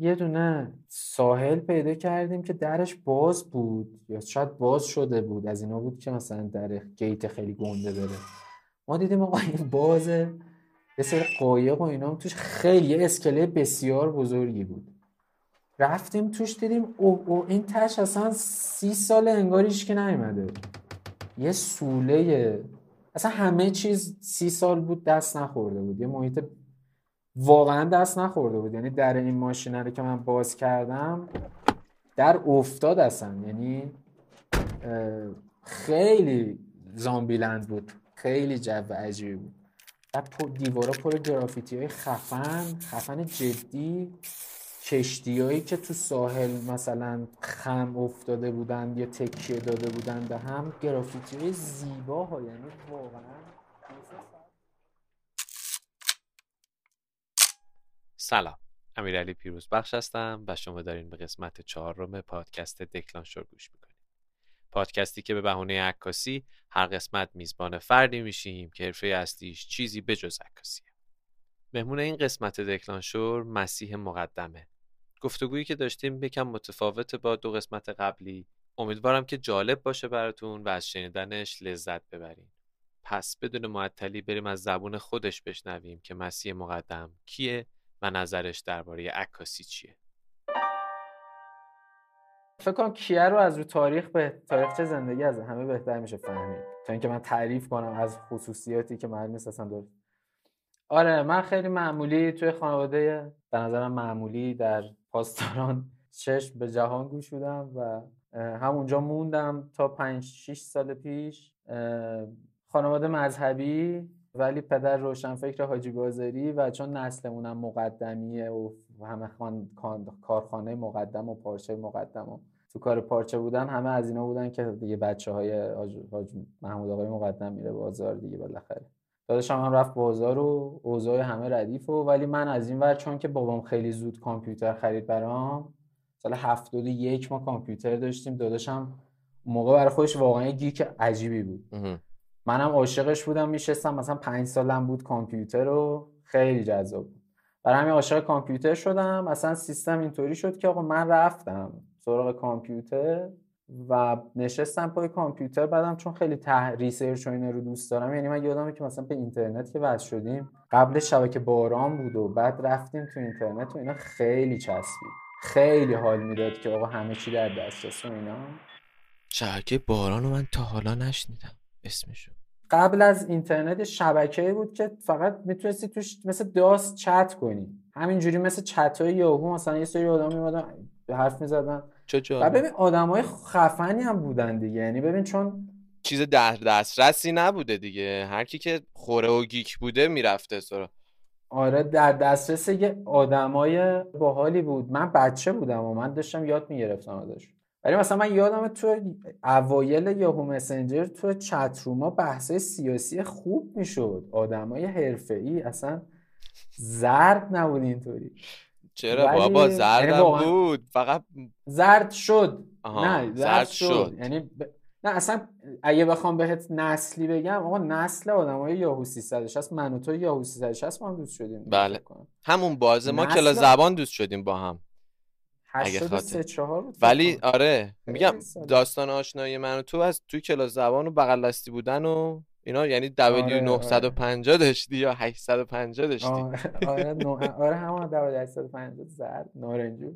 یه دونه ساحل پیدا کردیم که درش باز بود یا شاید باز شده بود. از اینا بود که مثلا در گیت خیلی گنده داره ما دیدیم آقا این بازه یه سری قایق و اینا توش. خیلی اسکله بسیار بزرگی بود. رفتیم توش دیدیم او, او این تش اصلا سی سال انگاریش که نیومده. یه سوله اصلا همه چیز سی سال بود دست نخورده بود. یه محیط واقعا دست نخورده بود. یعنی در این ماشین رو که من باز کردم در افتاد اصلا. یعنی خیلی زامبیلند بود. خیلی جو عجیبی بود. و دیوارا پر گرافیتی های خفن خفن جدی کشتیهایی که تو ساحل مثلا خم افتاده بودند یا تکیه داده بودند به هم گرافیتی های زیبا ها یعنی واقعا سلام. امیرعلی پیروز بخش هستم و شما دارین به قسمت چهارم پادکست دکلان شور گوش می‌کنید. پادکستی که به بهونه عکاسی هر قسمت میزبان فردی میشیم که حرفه اصلیش چیزی بجز عکاسیه. مهمون این قسمت دکلانشور مسیح مقدمه. گفتگویی که داشتیم یکم متفاوت با دو قسمت قبلی. امیدوارم که جالب باشه براتون و از شنیدنش لذت ببرین. پس بدون معطلی بریم از زبون خودش بشنویم که مسیح مقدم کیه و نظرش درباره عکاسی چیه؟ فکر کنم کیه رو از رو تاریخ به تاریخچه زندگی از همه بهتر میشه فهمید. تا اینکه من تعریف کنم از خصوصیاتی که معلوم نیست اصلا آره من خیلی معمولی توی خانواده به نظرم معمولی در پاسداران چشم به جهان گوش بودم و همونجا موندم تا پنج 6 سال پیش. خانواده مذهبی ولی پدر روشنفکر حاجی بازاری و چون نسلمونم مقدمیه و همه خان... کارخانه مقدم و پارچه مقدم و تو کار پارچه بودن همه از اینا بودن که دیگه بچه های حاج محمود آقای مقدم میره بازار دیگه بالاخره. داداشم هم رفت بازار و اوضاع همه ردیف و ولی من از این ور چون که بابام خیلی زود کامپیوتر خرید برام سال هفتاد یک ما کامپیوتر داشتیم. داداشم موقع برای خودش واقعا geek عجیبی بود. منم عاشقش بودم میشستم مثلا پنج سالم بود کامپیوتر رو خیلی جذاب بود. برای همین عاشق کامپیوتر شدم. اصلا سیستم اینطوری شد که آقا من رفتم سراغ کامپیوتر و نشستم پای کامپیوتر. بعدم چون خیلی ته research و اینا رو دوست دارم یعنی من یادمه که مثلا به اینترنت که وصل شدیم قبل شبکه باران بود و بعد رفتیم تو اینترنت و اینا خیلی چسبید. خیلی حال می‌داد که آقا همه چی در دسترس و اینا. شبکه باران رو من تا حالا نشنیدم اسمشو. قبل از اینترنت شبکه بود که فقط می‌تونستی توش مثل داست چت کنی. همینجوری مثل چت های یاهو مثلا یه سری آدم میمدن حرف می‌زدن. و ببین آدم های خفنی هم بودن دیگه. یعنی ببین چون چیز در دسترسی نبوده دیگه. هر کی که خوره و گیک بوده می‌رفته سرا آره در دسترس یه آدمای باحالی بود. من بچه بودم و من داشتم یاد می‌گرفتم ازش. ولی مثلا من یادم تو اوایل یاهو مسنجر تو چت روما بحثای سیاسی خوب می‌شد. آدمای حرفه‌ای اصلا زرد نبود اینطوری. چرا؟ بابا زرد یعنی بود. فقط زرد شد. نه زرد, شد, یعنی ب... نه اصلا اگه بخوام بهت نسلی بگم آقا نسل آدمای یاهو 360 من و تو یاهو 360 ما هم دوست شدیم بله. همون بازه ما کلا زبان دوست شدیم با هم. بود ولی آره میگم داستان آشنایی من و تو از توی کلاس زبان و بغل دستی بودن و اینا یعنی آره 950 آره. داشتی یا 850 داشتی. آره آره, آره همون W 850 زرد نارنجو.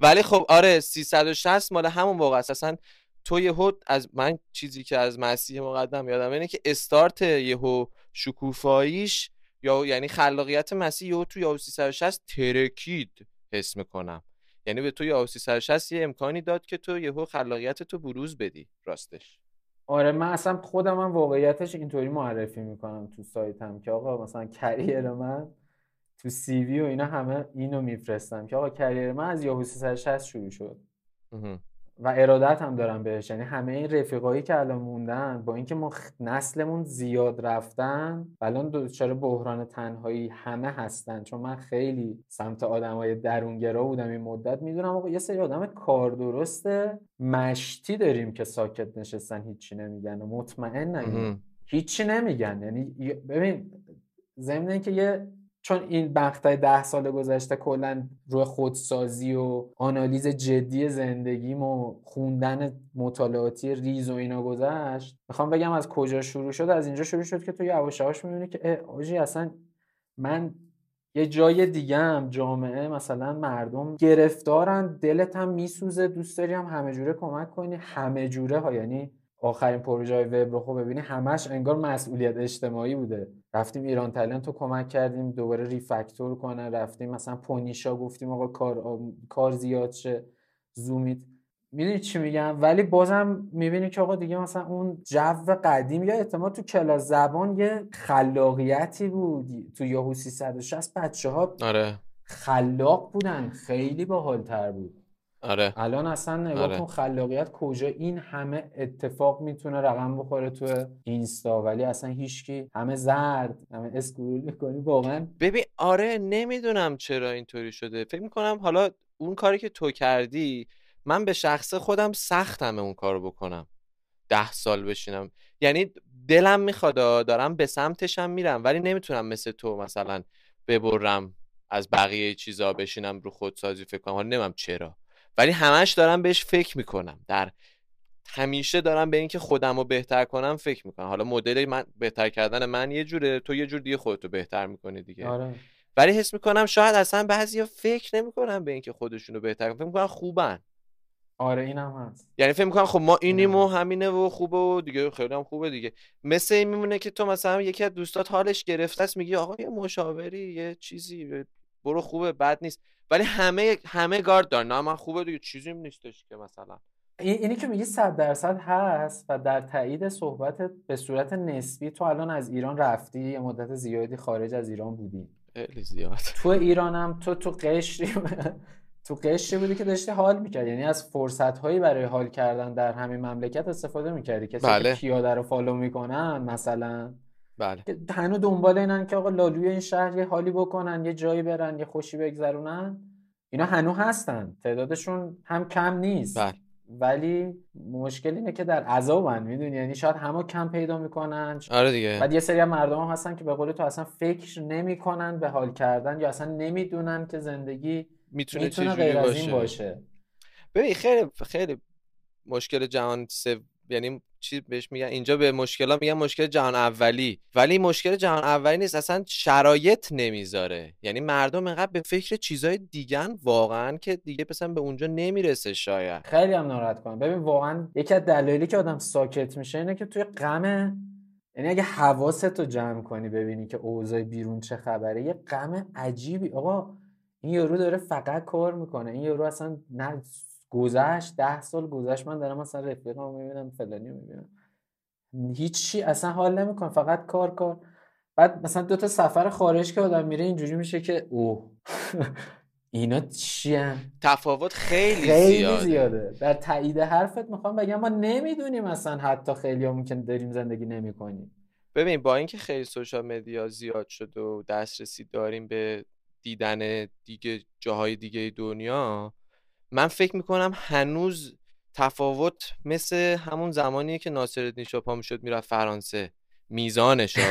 ولی خب آره 360 مال همون موقع است. اصلا تو یهو از من چیزی که از مسیح مقدم یادم اینه که استارت یهو شکوفاییش یا یعنی خلاقیت مسیح یهو تو یهو 360 ترکید حس می‌کنم. یعنی به تو یه 360 یه امکانی داد که تو یهو خلاقیت تو بروز بدی راستش. آره من اصلا خودم من واقعیتش اینطوری معرفی می‌کنم تو سایتم که آقا مثلا کریر من تو سی وی و اینا همه اینو میفرستم که آقا کریر من از یاهو 360 شروع شد. و ارادت هم دارم بهش. یعنی همه این رفیقایی که الان موندن با اینکه ما نسلمون زیاد رفتن الان دچار بحران تنهایی همه هستن. چون من خیلی سمت آدمای درونگرا بودم این مدت. می‌دونم آقا یه سری آدم کار درسته مشتی داریم که ساکت نشستن هیچی نمیگن و مطمئن نگیم هیچی نمیگن. یعنی ببین ضمن اینکه یه چون این مقطع ده سال گذشته کلا روی خودسازی و آنالیز جدی زندگیم و خوندن مطالعاتی ریز و اینا گذشت می‌خوام بگم از کجا شروع شد؟ از اینجا شروع شد که تو یواش یواش می‌بینی که آجی اصلا من یه جای دیگه هم جامعه مثلا مردم گرفتارن دلت هم میسوزه دوست داری هم همه جوره کمک کنی همه جوره ها یعنی آخرین پروژه های وب رو خب ببینی همش انگار مسئولیت اجتماعی بوده. رفتیم ایران تلنت رو کمک کردیم دوباره ریفکتور کنه رفتیم مثلا پونیشا گفتیم آقا کار, کار زیاد شه زومیت می‌دونی چی میگم؟ ولی بازم می‌بینی که آقا دیگه مثلا اون جو قدیم یا اعتماد تو کلاس زبان یه خلاقیتی بود. تو یاهو 360 بچه ها آره. خلاق بودن خیلی باحالتر بود. آره. الان اصلا نگاه آره. کن خلاقیت کجا؟ این همه اتفاق می‌تونه رقم بخوره تو اینستا ولی اصلا هیچکی همه زرد همه اسکرول می‌کنی واقعا. ببین آره نمی‌دونم چرا اینطوری شده. فکر می‌کنم حالا اون کاری که تو کردی من به شخص خودم سختمه اون کارو بکنم. ده سال بشینم. یعنی دلم می‌خواد دارم به سمتشم میرم ولی نمی‌تونم مثل تو مثلا ببرم از بقیه چیزا بشینم رو خودسازی فکر کنم. حالا نمیم چرا. ولی همش دارم بهش فکر می‌کنم. در همیشه دارم به اینکه خودم رو بهتر کنم فکر می‌کنم. حالا مدل من بهتر کردن من یه جوره تو یه جور دیگه خودتو بهتر می‌کنی دیگه. آره. ولی حس می‌کنم شاید اصلا بعضیا فکر نمی‌کنم به اینکه خودشون رو بهتر کنم فکر می‌کنم خوبن. آره اینم هست. یعنی فکر می‌کنم خب ما اینیم و همینه و خوبه و دیگه خیلی هم خوبه دیگه. مثل این میمونه که تو مثلا یکی از دوستات حالش گرفته است میگی آقا یه مشاوری یه چیزی برو خوبه بد نیست. ولی همه همه گارد دارن. نه من خوبه دیگه. چیزی نیستش که مثلا. اینی که میگی صد درصد هست و در تایید صحبت به صورت نسبی تو الان از ایران رفتی یه مدت زیادی خارج از ایران بودی. خیلی زیاد. تو ایرانم تو تو قشری تو قشری بودی که داشتی حال می‌کرد یعنی از فرصت هایی برای حال کردن در همین مملکت استفاده می‌کردی. کسی بله. که کیاده رو فالو می‌کنن مثلا. بله. هنو دنبال اینن که آقا لالوی این شهر یه حالی بکنن یه جایی برن یه خوشی بگذرونن. اینا هنو هستن. تعدادشون هم کم نیست. بله. ولی مشکل اینه که در عذابن می‌دونی؟ یعنی شاید همه کم پیدا می‌کنن. آره دیگه. بعد یه سری هم مردم هم هستن که به قول تو اصلا فکر نمی‌کنن به حال کردن یا اصلا نمی‌دونن که زندگی می‌تونه, می‌تونه غیر از این باشه. ببین خیلی خیلی مشکل جهان یعنی چی بهش میگن؟ اینجا به مشکلات میگن مشکل جهان اولی. ولی مشکل جهان اولی نیست اصلا شرایط نمی‌ذاره. یعنی مردم اینقدر به فکر چیزای دیگن واقعا که دیگه مثلا به اونجا نمی‌رسه شاید. خیلی هم ناراحت کنم. ببین واقعا یکی از دلایلی که آدم ساکت میشه اینه که توی غم یعنی اگه حواستو جمع کنی ببینی که اوضاع بیرون چه خبره یه غم عجیبی. آقا این یورو داره فقط کار می‌کنه. این یورو اصلا نه گذشت ده سال گذشت من دارم مثلا رفیقم می‌بینم فلانی می‌بینم. هیچی اصلا حال نمی‌کنه فقط کار کار. بعد مثلا دو تا سفر خارج که آدم میره اینجوری میشه که اوه اینا چی تفاوت خیلی, خیلی زیاده. زیاده. در تایید حرفت می‌خوام بگم ما نمی‌دونیم مثلا حتی خیلی که داریم زندگی نمی‌کنیم. ببین با اینکه خیلی سوشال مدیا زیاد شده و دسترسی داریم به دیدن دیگه جاهای دیگه دنیا من فکر می‌کنم هنوز تفاوت مثل همون زمانی که ناصرالدین شاپا می‌شد می‌رفت فرانسه میزانش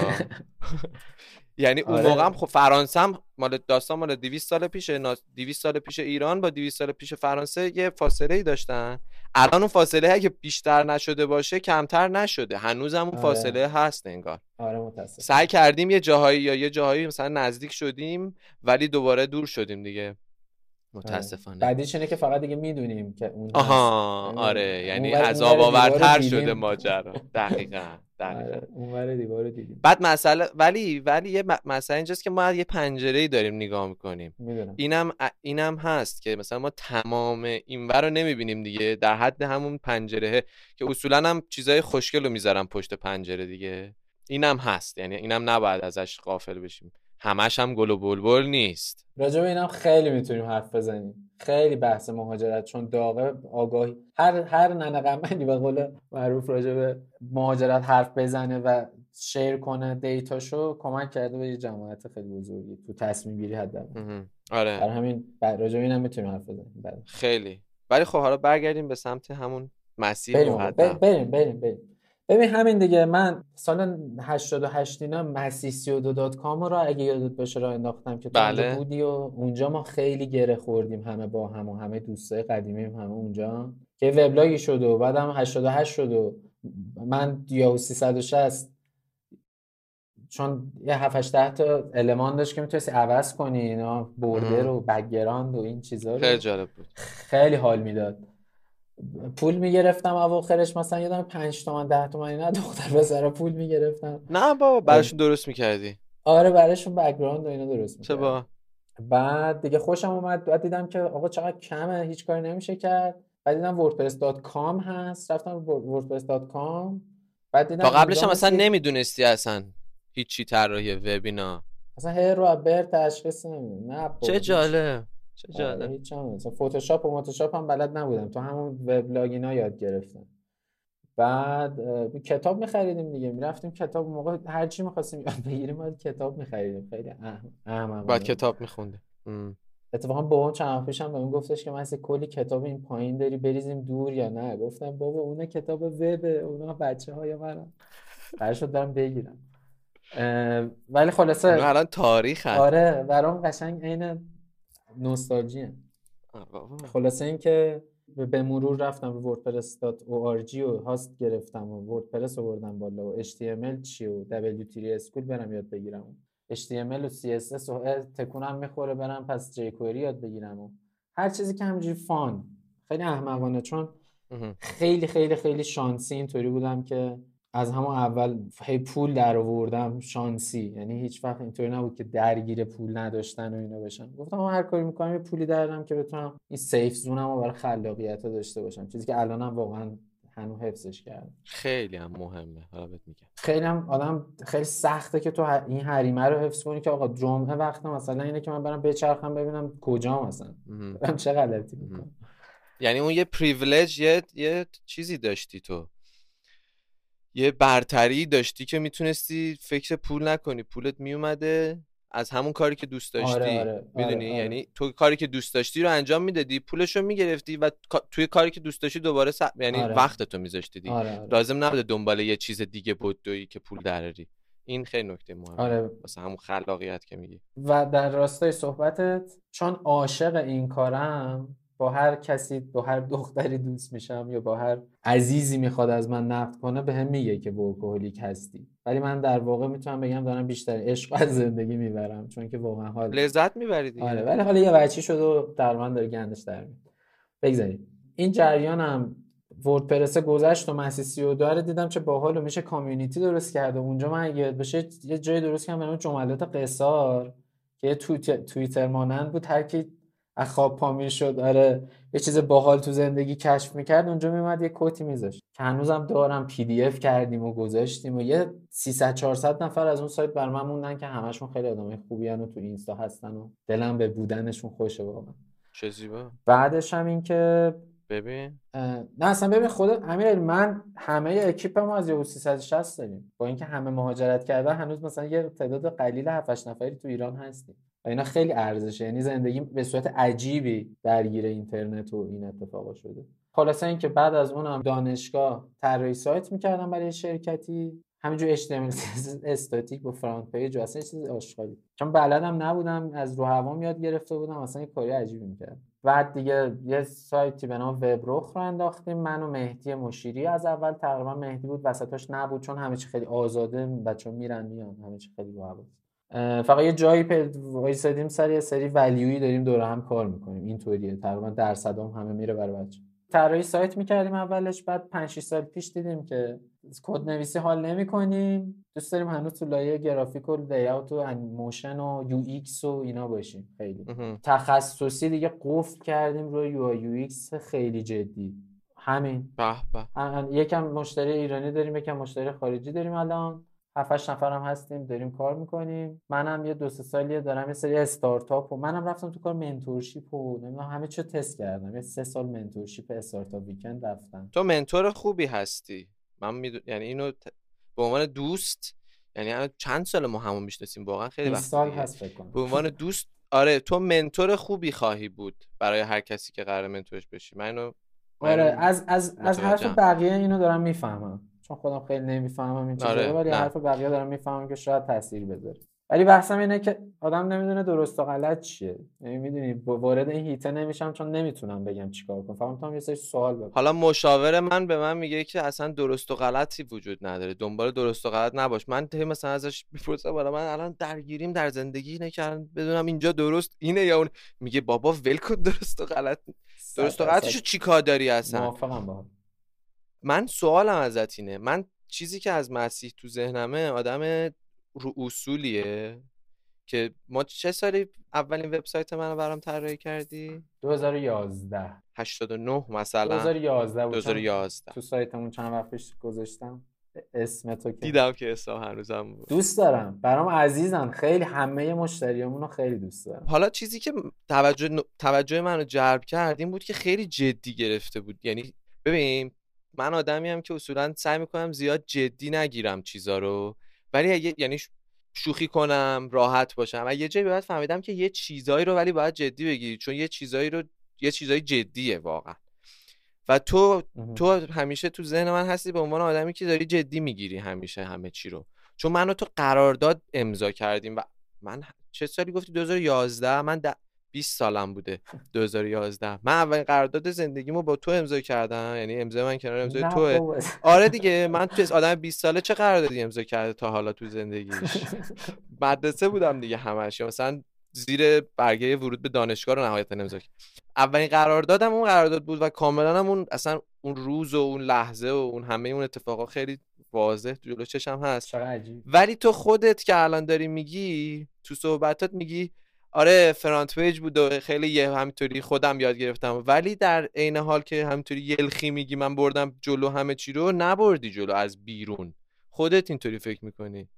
یعنی اون آره. موقع هم خب فرانسه هم مال داستان مال 200 سال پیش 200 سال پیش ایران با 200 سال پیش فرانسه یه فاصله ای داشتن الان اون فاصله اگه بیشتر نشده باشه کمتر نشده هنوز هم اون آره. فاصله هست انگار آره متاسف. سعی کردیم یه جاهایی یا یه جاهایی مثلا نزدیک شدیم ولی دوباره دور شدیم دیگه متاسفانه. بعدیش اینه که فقط دیگه می‌دونیم که اون آها یعنی آره یعنی عذاب آورتر شده ماجرا. دقیقاً آره، دیوار دیدیم. بعد مسئله ولی ولی یه مسئله اینجاست که ما یه پنجره ای داریم نگاه می‌کنیم. اینم اینم هست که مثلا ما تمام اینور رو نمی‌بینیم دیگه. در حد همون پنجره که اصولا هم چیزای خوشگل رو می‌ذارم پشت پنجره دیگه. اینم هست یعنی اینم نباید ازش غافل بشیم. همش هم گل و بلبل نیست. راجع به اینم خیلی می‌تونیم حرف بزنیم. خیلی بحث مهاجرت چون داغه آگاهی. هر هر ننه به قول معروف راجع به مهاجرت حرف بزنه و شیر کنه دیتاشو کمک کرده به یه جماعت خیلی بزرگی. تو تصمیم گیری حداقل. آره. برای همین راجع اینم می‌تونیم حرف بزنیم. خیلی. ولی خب حالا برگردیم به سمت همون مسیر بریم بریم بریم, بریم. ببین همین دیگه من سال 88 اینا مسیح dot com رو اگه یادت باشه را انداختم که تو بله. بودی و اونجا ما خیلی گره خوردیم همه با هم و همه دوستای قدیمی همه اونجا. که وبلاگی شد و بعدم 88 شد و من یاهو 360 چون یه 7 8 تا المان داشت که می‌تونستی عوض کنی اینا border و background و این چیزا رو. خیلی جالب بود. خیلی حال می‌داد. پول می‌گرفتم اواخرش مثلا یادم 5 تومن 10 تومن اینا دختر پسرا پول می‌گرفتم نه بابا براشون درست می‌کردی. آره براشون background و اینا درست چه می‌کردم با بعد دیگه خوشم اومد بعد دیدم که آقا چقدر کمه هیچ کاری نمیشه کرد. بعد دیدم WordPress.com هست. رفتم WordPress.com بعد دیدم تا قبلش هم اصلا نمی‌دونستی اصلا هیچی طراحی وب اینا. اصلا هر رو بر تشخیص نمی‌دونم. نه چه. جالب. چه آره، جالب. هیچ هم مثلا فتوشاپ و متوشاپ هم بلد نبودم. تو همون وبلاگ اینا یاد گرفتم. بعد کتاب میخریدیم دیگه. می‌رفتیم کتاب اون موقع هر چی می‌خواستیم یاد بگیریم باید کتاب میخریدیم. خیلی اهم احمقانه. بعد. کتاب میخونده اتفاقا بابام چند پیشم بهم گفتش که من کلی کتاب این پایین داری بریزیم دور یا نه. گفتم بابا اون کتاب وبه اونا بچه های منم قرار شد برم بگیرم. ولی خلاصه الان تاریخ هست آره برام قشنگ عین نوستالژیه. خلاصه اینکه به به مرور رفتم به wordpress.org و هاست گرفتم و وردپرس آوردم بالا و HTML چی و W3 اسکول برم یاد بگیرم HTML و CSS و تکونم می‌خوره برم پس jQuery یاد بگیرم و هر چیزی که همجوری فان. خیلی احمقانه چون. خیلی خیلی خیلی شانسی اینطوری بودم که از همون اول هی پول در آوردم شانسی. یعنی هیچ وقت اینطوری نبود که درگیر پول نداشتن و اینا بشم گفتم من هر کاری می‌کنم یه پولی درارم که بتونم این سیف زونم رو برای خلاقیت داشته باشم. چیزی که الانم واقعا هنوز حفظش کردم. خیلی هم مهمه. حالا بهت میگم. خیلی هم آدم خیلی سخته که تو این حریمه رو حفظ کنی که آقا جمعه وقت مثلا اینه که من برم بچرخم ببینم کجا مثلا. برم چه غلطی می‌کنم. یعنی اون یه پریویلج یه یه چیزی داشتی تو. یه برتری داشتی که می‌تونستی فکر پول نکنی. پولت میومده از همون کاری که دوست داشتی آره، آره، می‌دونی؟ آره، آره. یعنی تو کاری که دوست داشتی رو انجام می‌دادی پولش رو می‌گرفتی و توی کاری که دوست داشتی دوباره س... یعنی آره. وقت تو میذاشتی آره آره. لازم نبوده دنبال یه چیز دیگه بدوی که پول دراری. این خیلی نکته مهمه. آره. واسه همون خلاقیت که میگی. و در راستای صحبتت چون عاشق این کارم با هر کسی با هر دختری دوست میشم یا با هر عزیزی می‌خواد از من نقد کنه به هم میگه که ورکوهولیک هستی. ولی من در واقع می‌تونم بگم دارم بیشتر عشق از زندگی می‌برم چون که واقعا حال لذت می‌بری دیگه. آره ولی حالا یه بچی شد و در من داره گندش در میاد. بگذاریم. این جریانم وردپرس گذشت و مسیسی و داره دیدم چه باحال و میشه کامیونیتی درست کرده اونجا من اگه یاد بشه یه جای درست کردم جملات قصار که توییت- توییتر مانند بود هر کی از خواب پا می‌شد آره یه چیز باحال تو زندگی کشف می‌کرد اونجا میومد یه quote ی میذاشت. که هنوزم دارم PDF کردیم و گذاشتیم و یه 300 400 نفر از اون سایت برا من موندن که همشون خیلی آدمای خوبی و تو اینستا هستن و دلم به بودنشون خوشه واقعا. چه زیبا. بعدش هم این که ببین. نه اصلا ببین خود امیر من همه اکیپ ما از یهو 360 داریم. با اینکه همه مهاجرت کردن هنوز مثلا یه تعداد قلیل 7 8 نفری تو ایران هستیم. اینا خیلی ارزشه. یعنی زندگی به صورت عجیبی درگیر اینترنت و این اتفاقا شده. خلاصه اینکه بعد از اونم دانشگاه طراحی سایت می‌کردم برای شرکتی. همینجور HTML استاتیک با فرانت پیج و اصلا چیز آشغالی. چون بلدم نبودم از رو هوام یاد گرفته بودم اصلا یه کاری عجیبی می‌کردم. بعد دیگه یه سایتی به نام وبروخ رو انداختیم. من و مهدی مشیری از اول تقریبا مهدی بود وسطاش نبود چون همه چی خیلی آزاده بچه میرن میان همه چی خیلی رو هواست. فقط یه جایی وایسادیم سر یه سری value یی داریم دور هم کار می‌کنیم. اینطوریه تقریبا درصدام همه میره برای بچه. طراحی سایت می‌کردیم اولش بعد 5 6 سال پیش دیدیم که کد نویسی حال نمی‌کنیم. دوست داریم هنوز تو لایه گرافیک و layout و motion و UX و اینا باشیم. خیلی. تخصصی دیگه قفل کردیم روی UI UX خیلی جدی. همین. به به. یکم مشتری ایرانی داریم یکم مشتری خارجی داریم الان. 7 نفر هم هستیم داریم کار می‌کنیم. منم یه دو سه سالیه دارم یه سری استارتاپ و منم رفتم تو کار منتورشیپ و نمی‌دونم همه چی تست کردم. یه سه سال منتورشیپ استارتاپ ویکند رفتم. تو منتور خوبی هستی. من میدون یعنی اینو ت- به عنوان دوست یعنی الان چند سال ما همون می‌شناسیم؟ واقعا خیلی 20 وقت سال. هست فکر کنم. به عنوان دوست آره تو منتور خوبی خواهی بود برای هر کسی که قرار منتورش بشی؟ من اینو من آره از از از حرف. بقیه اینو دارم می‌فهمم. چون خودم خیلی نمی‌فهمم این چیزا آره، ولی نه. حرف بقیه دارم می‌فهمم که شاید تاثیر بذاره. ولی بحثم اینه که آدم نمی‌دونه درست و غلط چیه. یعنی می‌دونی وارد این هیته نمیشم چون نمی‌تونم بگم چیکار کنم. فقط می‌تونم یه سری سوال بپرسم. حالا مشاور من به من میگه که اصلا درست و غلطی وجود نداره. دنبال درست و غلط نباش. من هی مثلا ازش می‌پرسم بالا من الان درگیریم در زندگی اینه که الان بدونم اینجا درست اینه یا اون؟ میگه بابا ول کن درست و غلط. درست و غلطشو درصد. چی کار داری اصلا؟ موافقم باهات من سوالم ازت اینه. من چیزی که از مسیح تو ذهنمه آدم رو اصولیه که ما چه سالی اولین وبسایت منو برام طراحی کردی؟ 2011 89 مثلا. 2011 بود. چون 2011 تو سایتمون چند وقت پیش گذاشتم؟ اسم تو که. دیدم که اسم هنوزم بود. دوست دارم. برام عزیزن خیلی همه مشتریامون رو خیلی دوست دارم. حالا چیزی که توجه توجه منو جلب کرد این بود که خیلی جدی گرفته بود. یعنی ببین من آدمی هم که اصولا سعی می‌کنم زیاد جدی نگیرم چیزا رو. ولی اگه یعنی ش- شوخی کنم راحت باشم و یه جایی بعد فهمیدم که یه چیزایی رو ولی باید جدی بگیری چون یه چیزایی رو یه چیزایی جدیه واقعا. و تو. تو همیشه تو ذهن من هستی به عنوان آدمی که داری جدی می‌گیری همیشه همه چی رو. چون من و تو قرارداد امضا کردیم و من چه سالی گفتی؟ 2011 من 20 سالم بوده 2011 من اولین قرارداد زندگیمو با تو امضا کردم یعنی امضای من کنار امضای بابا. آره دیگه من تو آدم 20 ساله چه قراردادی امضا کرده تا حالا تو زندگیش؟ مدرسه بودم دیگه همش. مثلا زیر برگه ورود به دانشگاه رو نهایتا امضا کرد اولین قراردادم اون قرارداد بود و کاملا هم اون اصلا اون روز و اون لحظه و اون همه اون اتفاقا خیلی واضح تو جلو چشم هست. ولی تو خودت که الان داری میگی تو صحبتات میگی آره فرانت پیج بود و خیلی یه همینطوری خودم یاد گرفتم. ولی در عین حال که همینطوری یلخی میگی من بردم جلو همه چی رو نبردی جلو از بیرون. خودت اینطوری فکر می‌کنی.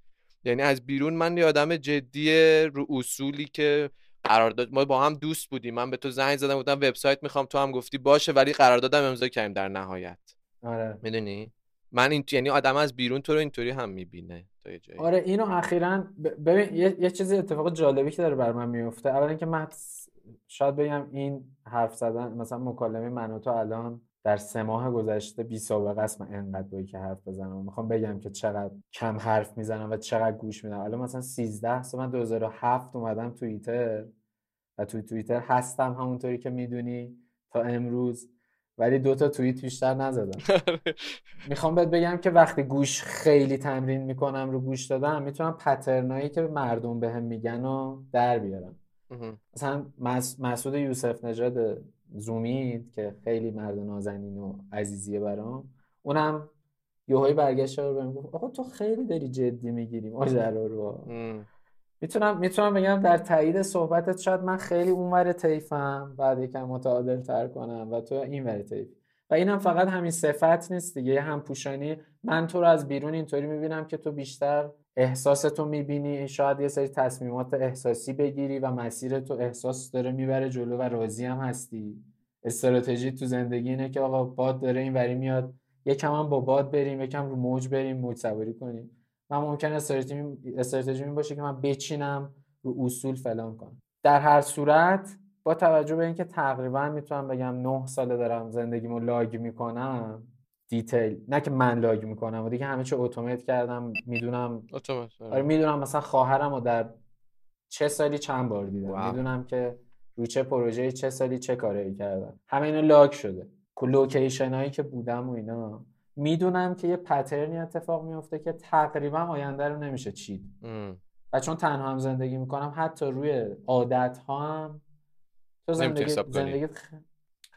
یعنی از بیرون من یه آدم جدی رو اصولی که قرارداد ما با هم دوست بودیم. من به تو زنگ زدم بودم وبسایت می‌خوام تو هم گفتی باشه ولی قراردادم امضا کردیم در نهایت. آره. می‌دونی؟ من این یعنی آدم از بیرون تو رو اینطوری هم می‌بینه. یه آره اینو اخیرا ببین یه, یه چیزی اتفاق جالبی که داره بر من میفته. اولا اینکه من شاید بگم این حرف زدن مثلا مکالمه من و تو الان در سه ماه گذشته بی سابقه است. من انقدر با که حرف بزنم می‌خوام بگم که چقدر کم حرف می‌زنم و چقدر گوش میدم. الان مثلا 13 سال من 2007 اومدم توییتر و توی توییتر هستم همونطوری که می‌دونی تا امروز. ولی دو تا توییت بیشتر نزدم می‌خوام بهت بگم که وقتی گوش خیلی تمرین می‌کنم رو گوش دادن می‌تونم پترنایی که مردم بهم میگن و در بیارم. مثلا مس- مسعود یوسف نژاد زومید که خیلی مرد نازنین و عزیزیه برام اونم یهویی برگشت رو بهم گفت آقا تو خیلی داری جدی می‌گیری ماجرا رو. می‌تونم می‌تونم بگم در تایید صحبتت شاید من خیلی اونور طیفم بعد یکم متعادل تر کنم و تو اینور طیف. و اینم فقط همین صفت نیست دیگه یه همپوشانی. من تو رو از بیرون اینطوری می‌بینم که تو بیشتر احساستو می‌بینی. شاید یه سری تصمیمات احساسی بگیری و مسیر تو احساس داره می‌بره جلو و راضی هم هستی. استراتژی تو زندگی اینه که آقا باد داره اینوری میاد. یکم هم با باد بریم یکم رو موج بریم موج سواری کنیم. من ممکن استراتژی استراتژی این باشه که من بچینم رو اصول فلان کنم. در هر صورت با توجه به اینکه تقریبا می‌تونم بگم نه ساله دارم زندگیمو log می‌کنم detail نه که من log می‌کنم و دیگه همه چی اتومات کردم می‌دونم اتومات آره. می‌دونم مثلا خواهرم رو در چه سالی چند بار دیدم. می‌دونم که روی چه پروژه چه سالی چه کاری کردم. همه اینا log شده. location هایی که بودم و اینا. می‌دونم که یه pattern ی اتفاق میفته که تقریبا آینده رو نمیشه چید. و چون تنها هم زندگی می‌کنم حتی روی عادت ها هم تو زندگی. زندگیت خ...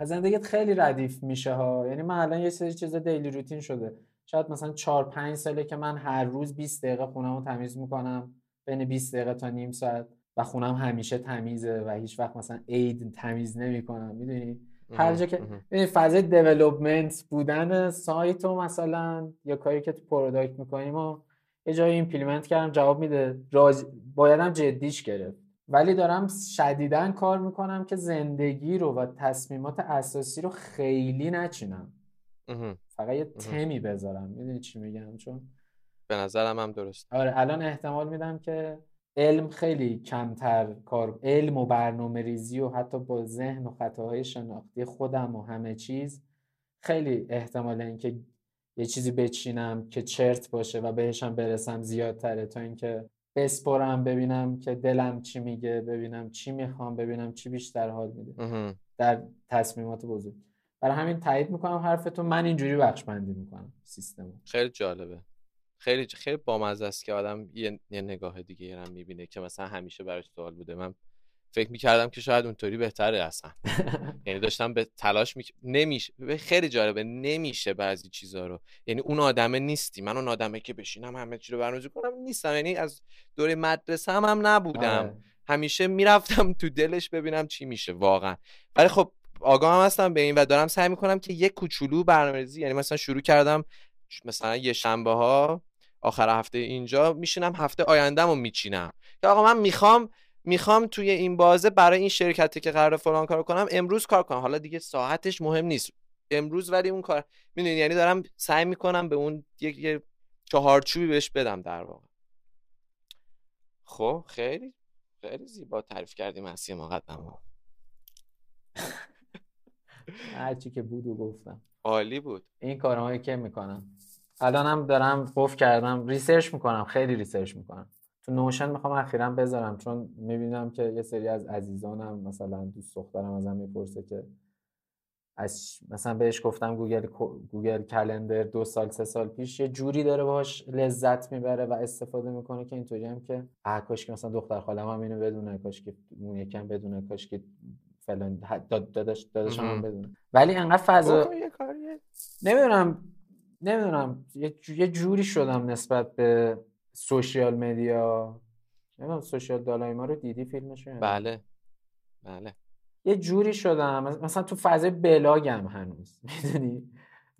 زندگیت خیلی ردیف میشه ها. یعنی من الان یه سری چیز daily routine شده. شاید مثلا 4 5 ساله که من هر روز 20 دقیقه خونم تمیز می‌کنم بین 20 دقیقه تا نیم ساعت و خونم همیشه تمیزه و هیچ وقت مثلا عید تمیز نمی‌کنم. می‌دونی؟ هر. جا که. ببین فضای development بودن سایت و مثلا یا کاری که تو product می‌کنیم و یه جایی implement کردم جواب میده راز... بایدم جدیش گرفت ولی دارم شدیدن کار می‌کنم که زندگی رو و تصمیمات اساسی رو خیلی نچینم. فقط یه تمی بذارم می‌دونی چی میگم چون به نظرم هم درست آره الان احتمال میدم که علم خیلی کمتر کار علم و برنامه ریزی و حتی با ذهن و خطاهای شناختی خودم و همه چیز خیلی احتمال اینکه یه چیزی بچینم که چرت باشه و بهشم برسم زیادتره. تا اینکه بسپرم ببینم که دلم چی میگه ببینم چی می‌خوام ببینم چی بیشتر حال میده در تصمیمات بزرگ. برای همین تایید می‌کنم حرفتون من اینجوری بخش بندی می‌کنم سیستم خیلی جالبه. خیلی خیلی بامزه است که آدم یه, یه نگاه دیگه هم می‌بینه که مثلا همیشه براش سوال بوده. من فکر می‌کردم که شاید اونطوری بهتره اصلا. یعنی داشتم به تلاش می... نمیشه خیلی جالبه نمیشه بعضی چیزا رو. یعنی اون آدمه نیستی. من اون آدمه که بشینم همه چی رو برنامه‌ریزی کنم نیستم. یعنی از دوره مدرسه هم, هم نبودم. آره. همیشه می‌رفتم تو دلش ببینم چی میشه واقعا. ولی خب آگاه هم هستم به این و دارم سعی می‌کنم که یک کوچولو برنامه‌ریزی یعنی مثلا شروع کردم مثلا یه شنبه ها آخر هفته اینجا میشینم هفته آیندهمو میچینم. که آقا من می‌خوام می‌خوام توی این بازه برای این شرکتی که قرار فلان کار کنم امروز کار کنم. حالا دیگه ساعتش مهم نیست. امروز ولی اون کار می‌دونی؟ یعنی دارم سعی می‌کنم به اون یه, یه چهارچوبی بهش بدم در واقع. خب خیلی خیلی زیبا. تعریف کردیم مسیح مقدم هرچی که بود و گفتم. عالی بود. این کارهایی که می‌کنم. الانم دارم قفل کردم research می‌کنم خیلی research می‌کنم. تو Notion می‌خوام اخیرا بذارم چون می‌بینم که یه سری از عزیزانم مثلا دوست دخترم ازم می‌پرسه که از مثلا بهش گفتم Google Google Calendar دو سال سه سال پیش یه جوری داره باش لذت می‌بره و استفاده می‌کنه که اینطوری هم که اه کاش که مثلا دختر خالم هم اینو بدونه کاش که اون یکم بدونه کاش که فلان داداش داداش هم بدونه. ولی انقدر فضا نمی‌دونم نمی‌دونم یه جوری شدم نسبت به social media. نمی‌دونم Social Dilemma رو دیدی فیلمش بله بله. یه جوری شدم. مثلا تو فضای بلاگم هنوز می‌دونی؟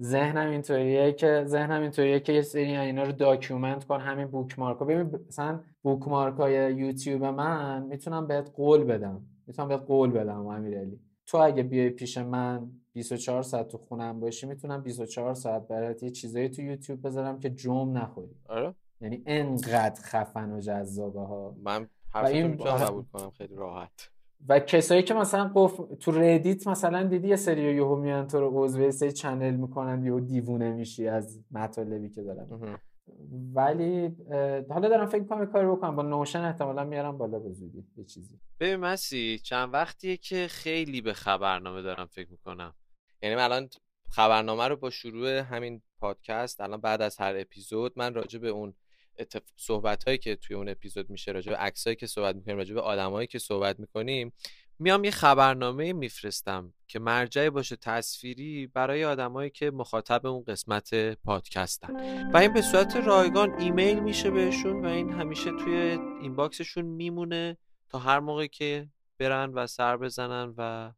ذهنم اینطوریه که ذهنم اینطوریه که یه سری اینا رو document کن همین bookmark ها ببین مثلا bookmark های یوتیوب من می‌تونم بهت قول بدم. می‌تونم بهت قول بدم امیرعلی تو اگه بیای پیش من 24 ساعت تو خونم باشی می‌تونم 24 ساعت برات یه چیزایی تو یوتیوب بذارم که جم نخوری. آره. یعنی انقدر خفن و جذابه ها من حرفتون می‌تونم قبول کنم خیلی راحت. و کسایی که مثلا قف... تو Reddit مثلا دیدی یه سری یهو میان تو رو عضو سری channel می‌کنن یهو دیوونه میشی از مطالبی که دارن. ولی حالا دارم فکر کنم کاری بکنم. با Notion احتمالا میارم بالا به زودی یه چیزی. ببین مسیح چند وقتیه که خیلی به خبرنامه دارم فکر می‌کنم. یعنی الان خبرنامه رو با شروع همین پادکست الان بعد از هر اپیزود من راجع به اون صحبت هایی که توی اون اپیزود میشه راجع به عکسایی که صحبت می‌کنیم راجع به آدمایی که صحبت می‌کنیم میام یه خبرنامه میفرستم که مرجعی باشه تصویری برای آدمایی که مخاطب اون قسمت پادکستن. و این به صورت رایگان ایمیل میشه بهشون و این همیشه توی اینباکسشون میمونه تا هر موقع که برن و سر بزنن و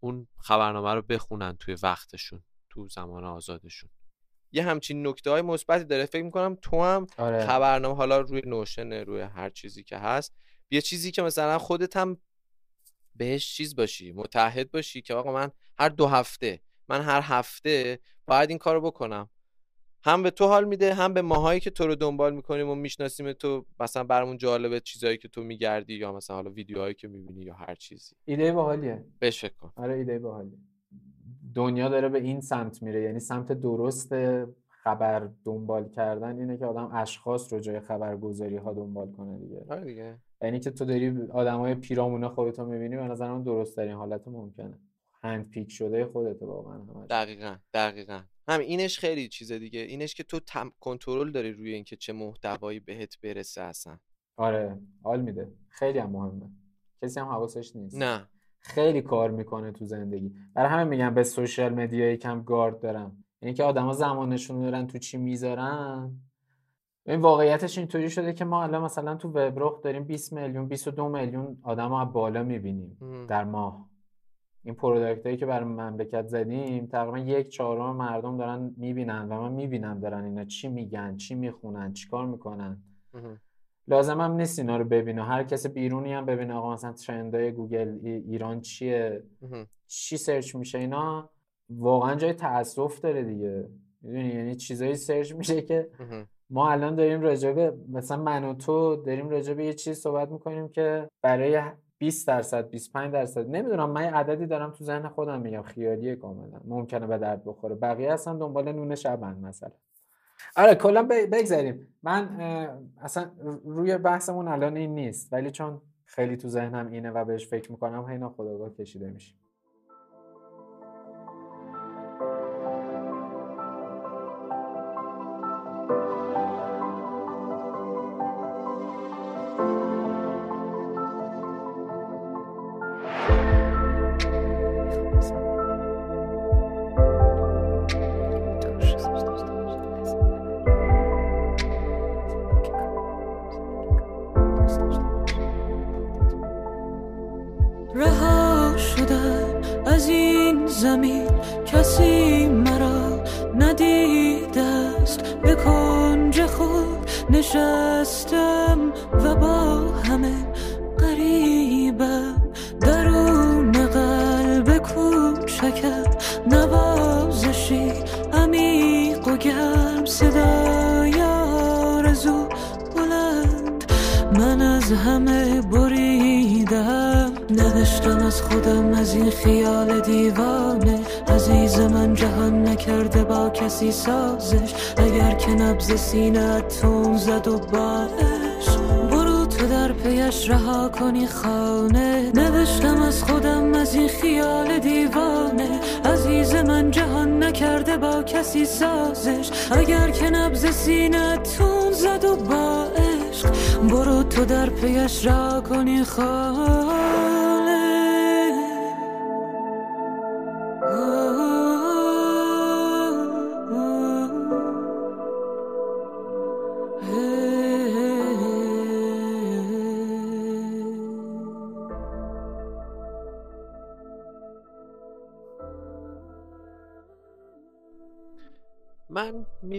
اون خبرنامه رو بخونن توی وقتشون تو زمان آزادشون. یه همچین نکته های مثبتی داره. فکر می‌کنم تو هم آره. خبرنامه حالا روی نوشن روی هر چیزی که هست یه چیزی که مثلا خودت هم بهش چیز باشی متحد باشی که آقا من هر دو هفته من هر هفته باید این کارو بکنم. هم به تو حال میده هم به ماهایی که تو رو دنبال می‌کنیم و می‌شناسیم تو مثلا برامون جالبه چیزایی که تو میگردی یا مثلا حالا ویدیوهایی که می‌بینی یا هر چیزی. ایده باحالیه. بهش فکر کن. آره ایده باحالیه. دنیا داره به این سمت میره یعنی سمت درست خبر دنبال کردن اینه که آدم اشخاص رو جای خبرگزاری ها دنبال کنه دیگه. آره دیگه. یعنی که تو داری آدمای پیرامونه خودتو می‌بینی به نظر من درست ترین حالت ممکنه. هند پیک شده خودت واقعا همش. دقیقا دقیقا. هم اینش خیلی چیز دیگه. اینش که تو تم... کنترل داری روی اینکه چه محتوایی بهت برسه اصلا. آره حال میده. خیلی هم مهمه. کسی هم حواسش نیست. نه. خیلی کار می‌کنه تو زندگی. برای همه میگم به social media یکم گارد دارم. یعنی که آدما زمانشون دارن تو چی می‌ذارن؟ این واقعیتش اینطوری شده که ما الان مثلا تو وبرخ داریم 20 میلیون 22 میلیون آدم از بالا می‌بینیم در ماه. این product هایی که برای مملکت زدیم تقریبا یک چهارم مردم دارن می‌بینن و من می‌بینم دارن اینا چی میگن چی می‌خونن چیکار می‌کنن. لازم هم نیست اینا رو ببینه. هر کس بیرونی هم ببینه آقا مثلا ترندای گوگل ایران چیه چی سرچ میشه اینا واقعا جای تاسف داره دیگه. می‌دونی؟ یعنی چیزایی سرچ میشه که ما الان داریم راجبه مثلا من و تو داریم راجبه یه چیز صحبت می‌کنیم که برای 20 درصد 25 درصد. نمی‌دونم من عددی دارم تو ذهن خودم میگم. خیالیه کاملا. ممکنه به درد بخوره. بقیه اصلا دنبال نون شبن مثلا. آره کلا بگذاریم. من اصلا روی بحثمون الان این نیست. ولی چون خیلی تو ذهنم اینه و بهش فکر می‌کنم هی خداگاه کشیده میشه. سینتون زد و باش برو تو در پیش رها کنی خانه. نوشتم از خودم از این خیال دیوانه. عزیز من جهان نکرده با کسی سازش. اگر که نبز سینتون زد و با عشق برو تو در پیش رها کنی خانه.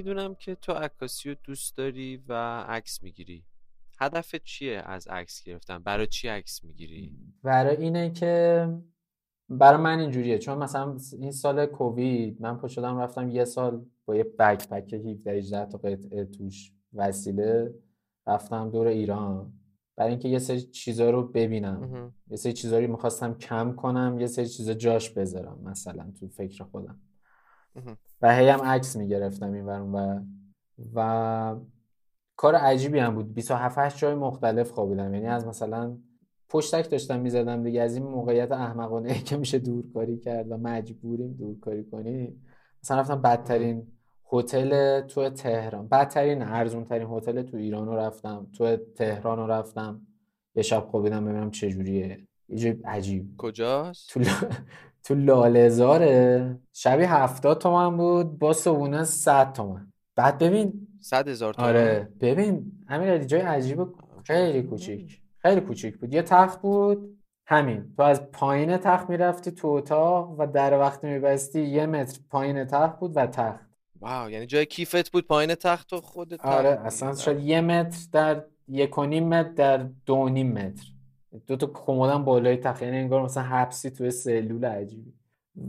می‌دونم که تو عکاسی رو دوست داری و عکس می‌گیری. هدفت چیه از عکس گرفتن؟ برای چی عکس می‌گیری؟ برای اینه که برای من اینجوریه. چون مثلا این سال کووید من پا شدم رفتم یه سال با یه بک پک 17 18 تا قطعه توش وسیله رفتم دور ایران. برای اینکه یه سری چیزا رو ببینم. یه سری چیزا رو می‌خواستم کم کنم یه سری چیزا جاش بذارم مثلا تو فکر خودم. و هی هم عکس می‌گرفتم این و و کار عجیبی هم بود. 27 8 جای مختلف خوابیدم. یعنی از مثلا پشتک داشتم می‌زدم دیگه. از این موقعیت احمقانه ای که میشه دورکاری کرد و مجبوریم دورکاری کنیم. مثلا رفتم بدترین هتل تو تهران. بدترین ارزون ترین هتل تو ایران رو رفتم. تو تهران رو رفتم. یه شب خوابیدم ببینم چه جوریه. یه عجیب. کجاست؟ تو تو لالزاره شبی هفتاد تومن بود با صبونه صد تومن. بعد ببین صد هزار تومن. آره ببین همین جای عجیب خیلی کوچیک. خیلی کوچیک بود. یه تخت بود همین. تو از پایین تخت می‌رفتی تو اتاق و در وقتی میبستی یه متر پایین تخت بود و تخت. واو یعنی جای کیفت بود پایین تخت و خودت آره اصلا شاید یه متر در یک و نیم متر در دو نیم متر. دو تا کمدم بالای تخت یعنی انگار مثلا حبسی توی سلول عجیبی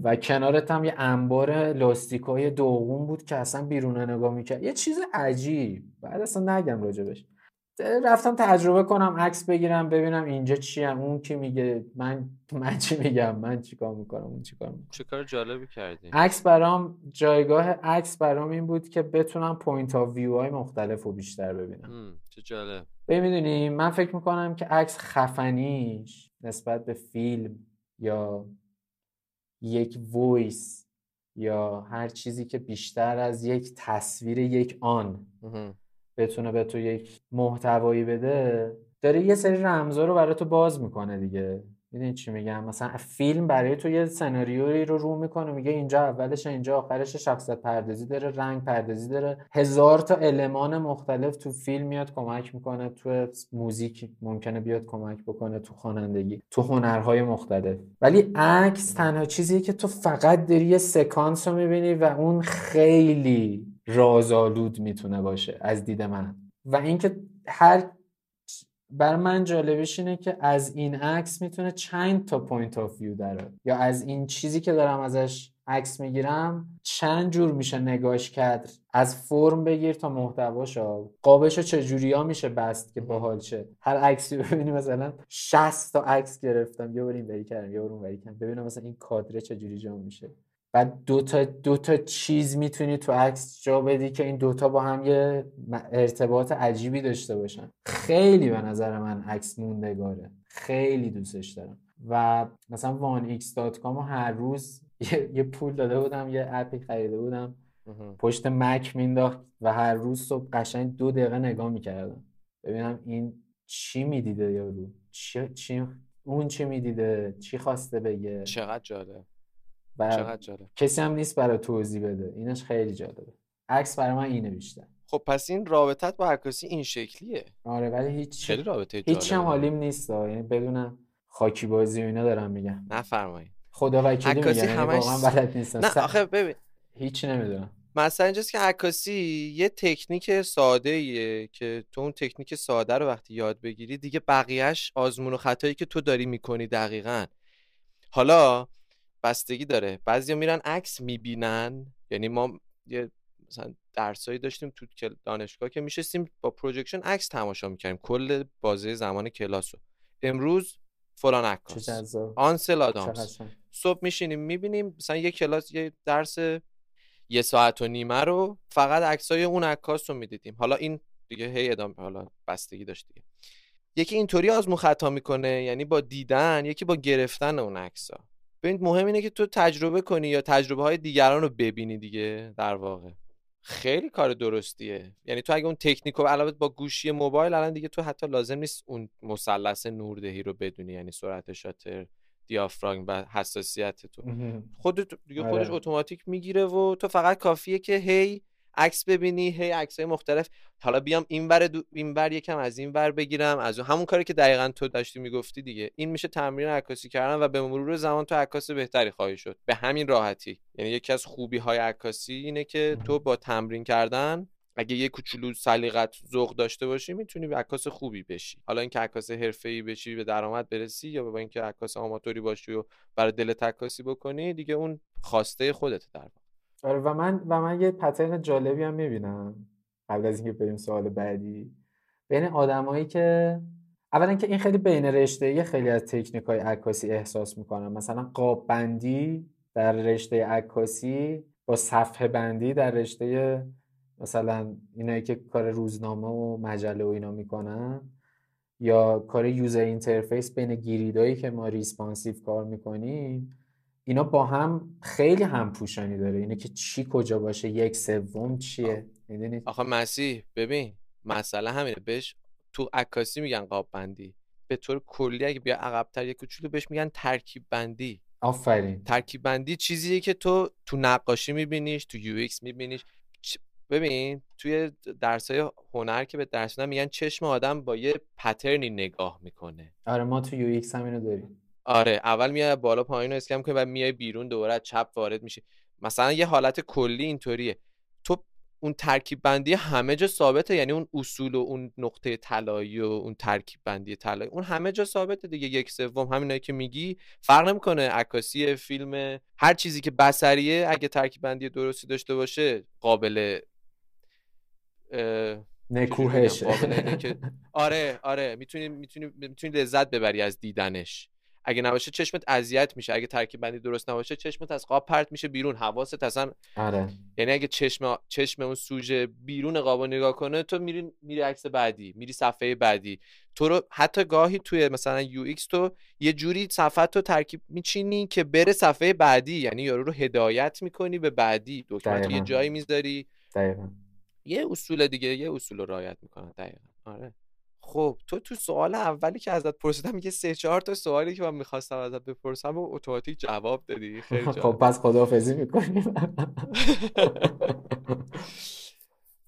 و کنارت هم یه انبار لاستیکای داغون بود که اصلا بیرون نگاه می‌کرد. یه چیز عجیب. بعد اصلا نگم راجبش. رفتم تجربه کنم عکس بگیرم ببینم اینجا چی هم اون کی میگه من من چی میگم من چیکار می‌کنم اون چیکار می‌کنم. چه کار جالبی کردی. عکس برام جایگاه عکس برام این بود که بتونم point of view های مختلف رو بیشتر ببینم. چه جالب. ببینید من فکر می‌کنم که عکس خفنیش نسبت به فیلم یا یک وایس یا هر چیزی که بیشتر از یک تصویر یک آن. بتونه به تو یک محتوایی بده داره یه سری رمزا رو برای تو باز می‌کنه دیگه. می‌دونی چی میگم؟ مثلا فیلم برای تو یه سناریویی رو رو می‌کنه میگه اینجا اولش اینجا آخرش شخصیت پردازی داره رنگ پردازی داره. هزار تا المان مختلف تو فیلم میاد کمک می‌کنه تو موزیک ممکنه بیاد کمک بکنه تو خوانندگی تو هنرهای مختلف. ولی عکس تنها چیزیه که تو فقط داری یه سکانس رو می‌بینی و اون خیلی رازآلود می‌تونه باشه از دید من و اینکه هر بر من جالبش اینه که از این عکس می‌تونه چند تا point of view داره. یا از این چیزی که دارم ازش عکس می‌گیرم چند جور میشه نگاش کرد از فرم بگیر تا محتواشا قابشو چجوری ها میشه بست که باحال شه؟ هر عکسی ببینی مثلا 60 تا عکس گرفتم یا بریم بری کردم یا بریم بری کردم. ببینم مثلا این کادره چجوری جا میشه. بعد دو تا, دو تا چیز می‌تونی تو عکس جا بدی که این دوتا با هم یه ارتباط عجیبی داشته باشن. خیلی به نظر من عکس موندگاره. خیلی دوستش دارم. و مثلا 1x.com هر روز یه, پول داده بودم یه اپی خریده بودم. پشت مک مینداخت و هر روز صبح قشنگ دو دقیقه نگاه می‌کردم. ببینم این چی می‌دیده یارو؟ چی, چی اون چی می‌دیده؟ چی خواسته بگه؟ چقدر جالب. چقدر جالب. کسی هم نیست برای توضیح بده. اینش خیلی جالبه. عکس برای من اینه بیشتر. خب پس این رابطت با عکاسی این شکلیه. آره ولی هیچ خیلی رابطه هیچ هم حالیم نیست یعنی بدونم خاکی بازی و اینا دارم میگم. نفرمایید. خدا وکیلی میگم. یعنی همش... واقعا بلد نیستم. نه آخه ببین. هیچ نمی‌دونم. مثلا اینجاست که عکاسی یه تکنیک ساده ایه که تو اون تکنیک ساده رو وقتی یاد بگیری دیگه بقیهش آزمون و خطایی که تو داری می‌کنی دقیقا. حالا بستگی داره. بعضیا میرن عکس می‌بینن. یعنی ما یه مثلا درسایی داشتیم تو دانشگاه که میشستیم با projection عکس تماشا می‌کردیم. کل بازه زمان کلاس رو. امروز فلان عکاس. آنسل آدامس صبح میشینیم می‌بینیم مثلا یه کلاس یه درس یه ساعت و نیمه رو فقط عکسای اون عکاس رو می‌دیدیم. حالا این دیگه هی ادامه حالا بستگی داشت دیگه. یکی اینطوری آزمون خطا می‌کنه یعنی با دیدن یکی با گرفتن اون عکسا ببین مهم اینه که تو تجربه کنی یا تجربه های دیگران رو ببینی دیگه در واقع. خیلی کار درستیه. یعنی تو اگه اون تکنیکو علاوه با گوشی موبایل الان دیگه تو حتی لازم نیست اون مثلث نوردهی رو بدونی یعنی سرعت شاتر دیافراگم و حساسیت تو. خودت دیگه خودش آره. اتوماتیک می‌گیره و تو فقط کافیه که هی عکس ببینی هی عکس های مختلف. حالا بیام این ور دو... این ور یکم از این ور بگیرم از همون کاری که دقیقا تو داشتی می‌گفتی دیگه. این میشه تمرین عکاسی کردن و به مرور زمان تو عکاس بهتری خواهی شد. به همین راحتی. یعنی یکی از خوبی های عکاسی اینه که تو با تمرین کردن اگه یه کوچولو سلیقت ذوق داشته باشی می‌تونی به عکاس خوبی بشی. حالا اینکه عکاس حرفه‌ای بشی به درآمد برسی یا با اینکه عکاس آماتوری باشی و برای دل عکاسی بکنی دیگه اون خواسته خودت در آره و من و من یه pattern جالبی هم می‌بینم قبل از اینکه بریم سوال بعدی. بین آدمایی که اولا که این خیلی بین رشته‌ایه خیلی از تکنیک های عکاسی احساس می‌کنم. مثلا قاب بندی در رشته عکاسی با صفحه بندی در رشته مثلا اینایی که کار روزنامه و مجله و اینا می‌کنن یا کار user interface بین grid ایی که ما responsive کار می‌کنیم. اینا با هم خیلی هم پوشانی داره. اینه که چی کجا باشه یک سوم چیه؟ می‌دونید آخه مسیح ببین مسئله همینه. بهش تو عکاسی میگن قاب بندی به طور کلی اگه بیا عقبتر یک کوچولو بهش میگن ترکیب بندی آفرین. ترکیب بندی چیزیه که تو تو نقاشی میبینیش تو UX میبینیش. ببین توی درسای هنر که به درس میگن چشم آدم با یه pattern ی نگاه می‌کنه. آره ما تو UX هم اینو داریم. آره اول میای بالا پایین رو اسکن کنی و میای بیرون دوباره چپ وارد میشه مثلا یه حالت کلی اینطوریه. تو اون ترکیب بندی همه جا ثابته یعنی اون اصول و اون نقطه طلایی و اون ترکیب بندی طلایی اون همه جا ثابته دیگه. یک سوم همینایی که میگی. فرق نمی‌کنه عکاسی فیلم هر چیزی که بصریه اگه ترکیب بندی درستی داشته باشه قابل نکوهش. آره آره. می‌تونی می‌تونی می‌تونی لذت ببری از دیدنش. اگه نباشه چشمت اذیت میشه اگه ترکیب بندی درست نباشه چشمت از قاب پرت میشه بیرون حواست اصلا آره. یعنی اگه چشم چشم اون سوژه بیرون قاب نگاه کنه تو میری میری عکس بعدی میری صفحه بعدی. تو رو حتی گاهی توی مثلا UX تو یه جوری صفحه تو ترکیب میچینی که بره صفحه بعدی یعنی یارو رو هدایت می‌کنی به بعدی. دکمه یه جایی می‌ذاری. یه اصول دیگه یه اصول رو رعایت می‌کنن دقیقا. آره. خب تو تو سوال اولی که ازت پرسیدم یه سه چهار تا سوالی که من می‌خواستم ازت بپرسم و اتوماتیک جواب دادی. خیلی خب پس خداحافظی می‌کنیم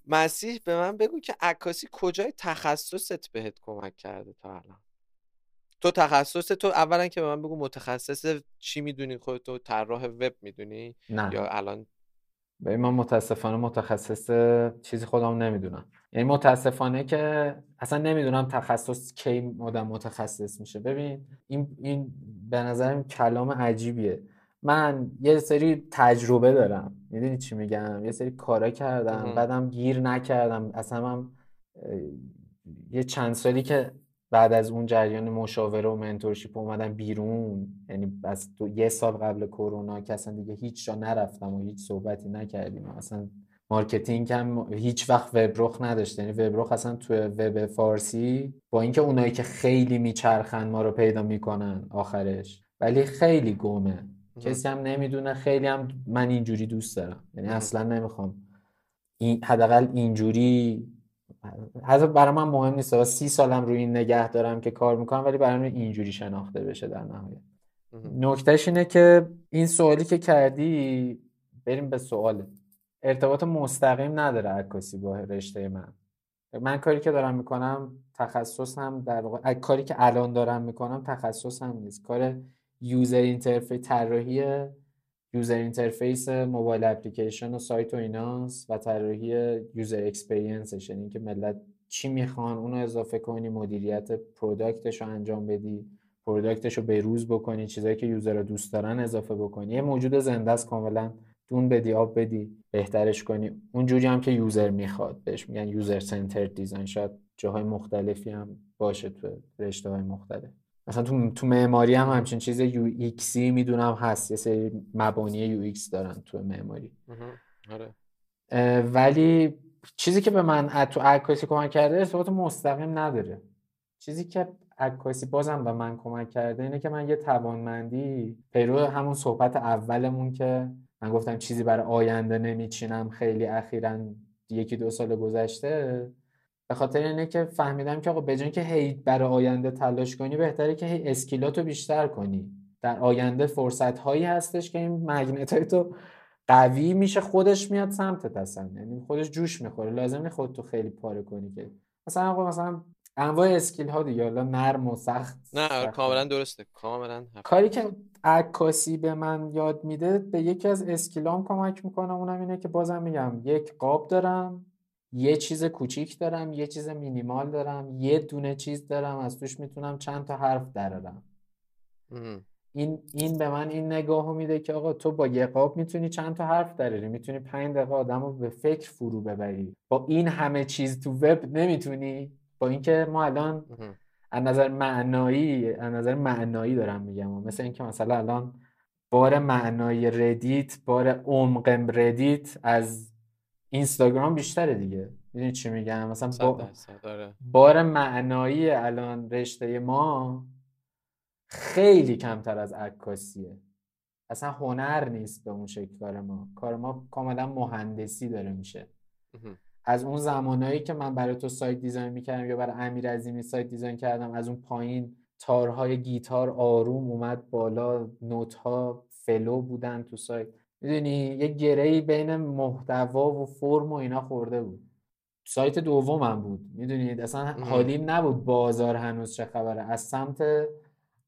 مسیح به من بگو که عکاسی کجای تخصصت بهت کمک کرده تا الان؟ تو تخصص تو اولا که به من بگو متخصص چی می‌دونی؟ خودتو طراح وب می‌دونی؟ نه. یا الان ببین من متاسفانه متخصص چیزی خودم نمی‌دونم. یعنی متاسفانه که اصلا نمی‌دونم تخصص کی آدم متخصص میشه. ببین این این به نظرم کلام عجیبیه. من یه سری تجربه دارم. می‌دونی چی میگم؟ یه سری کارا کردم. بعدم گیر نکردم. اصلا من یه چند سالی که بعد از اون جریان مشاوره و منتورشیپ اومدم بیرون یعنی از دو یه سال قبل کرونا که اصلا دیگه هیچ جا نرفتم و هیچ صحبتی نکردیم. اصلا marketing هم هیچ وقت وبرخ نداشته یعنی وبرخ اصلا تو وب فارسی با اینکه اونایی که خیلی میچرخن ما رو پیدا می‌کنن آخرش. ولی خیلی گمه. کسی هم نمی‌دونه خیلی هم من اینجوری دوست دارم. یعنی. اصلا نمی‌خوام این حداقل اینجوری حتی برای من مهم نیست. و سی سالم روی این نگه دارم که کار می‌کنم ولی برای من اینجوری شناخته بشه در نهایت. نکتهش اینه که این سوالی که کردی بریم به سوال ارتباط مستقیم نداره عکاسی با رشته من. من کاری که دارم می‌کنم تخصص هم در واقع کاری که الان دارم می‌کنم تخصص هم نیست. کار user interface طراحی user interface mobile application و سایت و ایناست و طراحی user experience ش. یعنی که ملت چی می‌خوان اونو اضافه کنی مدیریت product ش رو انجام بدی product ش رو بروز بکنی چیزایی که user رو دوست دارن اضافه بکنی. یه موجود زنده است کاملا دون بدی آب بدی بهترش کنی. اونجوری هم که user می‌خواد. بهش میگن user centered design. شاید جاهای مختلفی هم باشه تو رشته های مختلف. مثلا تو تو معماری هم همچین چیز UX ی می‌دونم هست یه سری مبانی UX دارن تو معماری. آره. ولی چیزی که به من تو عکاسی کمک کرده ارتباط مستقیم نداره. چیزی که عکاسی بازم به من کمک کرده اینه که من یه توانمندی پیرو همون صحبت اولمون که من گفتم چیزی برای آینده نمیچینم خیلی اخیرا یکی دو سال گذشته به خاطر اینه که فهمیدم که آقا به جای اینکه هی برای آینده تلاش کنی بهتره که هی اسکیلاتو بیشتر کنی. در آینده فرصت هایی هستش که این مگنت های تو قوی میشه خودش میاد سمتت اصلا یعنی خودش جوش می‌خوره. لازم نیست خودتو خیلی پاره کنی که. مثلا آقا مثلا انواع اسکیل ها دیگه. حالا نرم و سخت نه. کاملا درسته. کاملا کاری که عکاسی به من یاد میده به یکی از اسکیلام کمک می‌کنه. اونم اینه که بازم میگم یک قاب دارم. یه چیز کوچیک دارم یه چیز مینیمال دارم یه دونه چیز دارم از توش می‌تونم چند تا حرف درارم. این این به من این نگاهو میده که آقا تو با یه قاب می‌تونی چند تا حرف دراری می‌تونی پنج دقیقه آدم رو به فکر فرو ببری با این همه چیز تو وب نمی‌تونی با اینکه ما الان. از نظر معنایی از نظر معنایی دارم میگم مثل اینکه مثلا الان بار معنایی ردیت بار عمق ردیت از اینستاگرام بیشتره دیگه. می‌دونی چی میگم؟ مثلا با آره. بار معنایی الان رشته ما خیلی کمتر از عکاسیه. اصلا هنر نیست به اون شکل کار ما. کار ما کاملا مهندسی داره میشه. از اون زمانایی که من برای تو سایت design می‌کردم یا برای امیر عظیمی سایت design کردم از اون پایین تارهای گیتار آروم اومد بالا نوتها flow بودن تو سایت. می‌دونی یه گرهی بین محتوا و فرم و اینا خورده بود. سایت دومم بود. می‌دونید اصلا. حالیم نبود بازار هنوز چه خبره. از سمت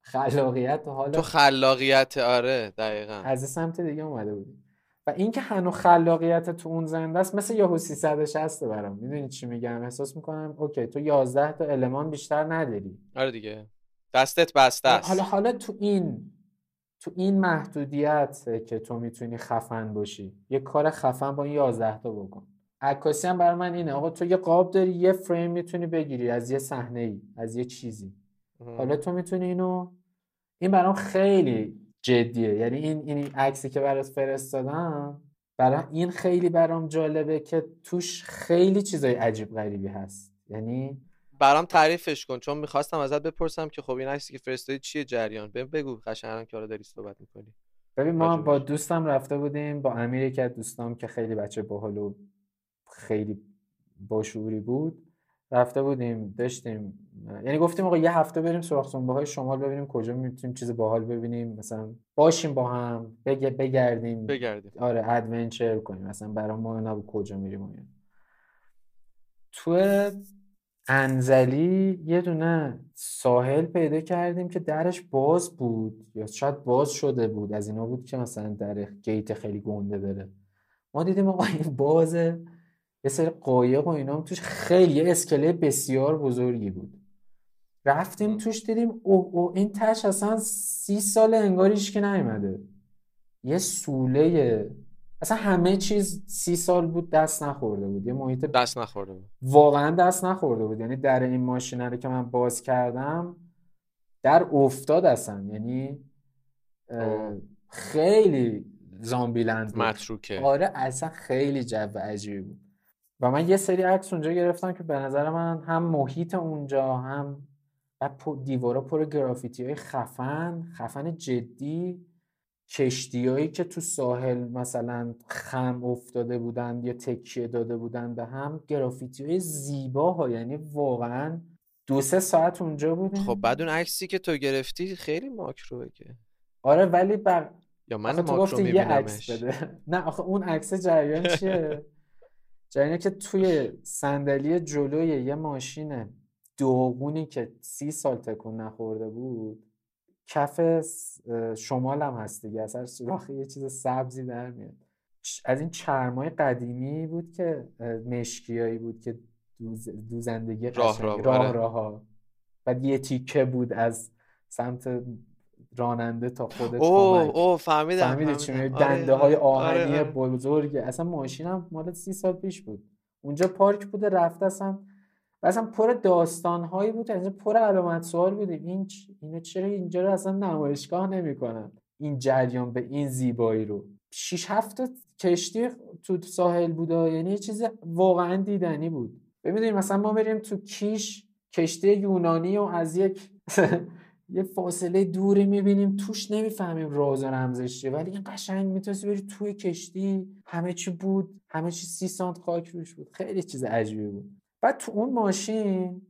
خلاقیت و تو حالا خلاقیت آره دقیقا. از سمت دیگه اومده بود و اینکه هنوز خلاقیت تو اون زنده است مثل یاهو 360 برام. می‌دونی چی میگم؟ احساس می‌کنم اوکی تو 11 تا المان بیشتر نداری. آره دیگه. دستت بسته است. حالا حالا تو این تو این محدودیت که تو می‌تونی خفن باشی یه کار خفن با این 11 تا بکن. عکاسی هم برای من اینه آقا تو یه قاب داری یه فریم می‌تونی بگیری از یه صحنه ای از یه چیزی. حالا تو می‌تونی اینو این برام خیلی جدیه. یعنی این این عکسی که برات فرستادم برای این خیلی برام جالبه که توش خیلی چیزای عجیب غریبی هست. یعنی برام تعریفش کن چون می‌خواستم ازت بپرسم که خب این عکسی که فرستادی چیه جریان بهم بگو قشنگ الان که حالا داری صحبت می‌کنی ببین ما با. دوستم رفته بودیم با امیر یکی از دوستام که خیلی بچه باحال و خیلی باشعوری بود رفته بودیم داشتیم یعنی گفتیم آقا یه هفته بریم سراغ های شمال ببینیم کجا می‌تونیم چیز باحال ببینیم مثلا باشیم با هم بگ- بگردیم بگردیم آره ادونچر کنیم مثلا برای ما نبود کجا میریم اینا. تو انزلی یه دونه ساحل پیدا کردیم که درش باز بود یا شاید باز شده بود. از اینا بود که مثلا در گیت خیلی گنده داره ما دیدیم آقا این بازه یه سری قایق و اینا توش خیلی اسکله بسیار بزرگی بود. رفتیم توش دیدیم اوه اوه این تش اصلا سی سال انگاریش که نیومده. یه سوله اصلا همه چیز سی سال بود دست نخورده بود. یه محیط دست نخورده بود. واقعا دست نخورده بود. یعنی در این ماشینه رو که من باز کردم در افتاد اصلا. یعنی آه. خیلی زامبیلند بود. متروکه. آره اصلا خیلی جو عجیبی بود. و من یه سری عکس اونجا گرفتم که به نظر من هم محیط اونجا هم و دیوارا پر گرافیتی های خفن خفن جدی. کشتیهایی که تو ساحل مثلا خم افتاده بودن یا تکیه داده بودن به هم گرافیتی های زیبا ها یعنی واقعا دو سه ساعت اونجا بودیم خب بعد اون عکسی که تو گرفتی خیلی ماکروه که. آره ولی بر یا من آخه تو ماکرو گفتی یه عکس بده. نه آخه اون عکس جریان چیه؟ جریانه که توی صندلی جلوی یه ماشین داغونی که سی سال تکون نخورده بود کف شمال هم هست دیگه. اثر سوراخ یه چیز سبزی در میاد. از این چرمای قدیمی بود که مشکیایی بود که دوز- دوزندگی راه قشنگ راه، راه آره. راها بعد یه تیکه بود از سمت راننده تا خود اوه کمک اوه فهمیدم فهمیدی چی آره دنده های آره آره آهنی آره. بزرگ اصلا ماشینم مال سی سال پیش بود. اونجا پارک بوده رفته اصلا و اصلا پر داستان هایی بود اصلا پر علامت سوال بودیم. این اینو چرا اینجا رو اصلا نمایشگاه نمی‌کنن؟ این جریان به این زیبایی رو. شیش هفت تا کشتی تو ساحل بوده یعنی یه چیز واقعا دیدنی بود. ببینید مثلا ما بریم تو کیش کشتی یونانی و از یک یه فاصله دوری می‌بینیم توش نمی‌فهمیم راز و رمزش چیه. ولی این قشنگ می‌تونستی بری توی کشتی همه چی بود همه چی سی سانت خاک روش بود. خیلی چیز عجیبی بود. بعد تو اون ماشین.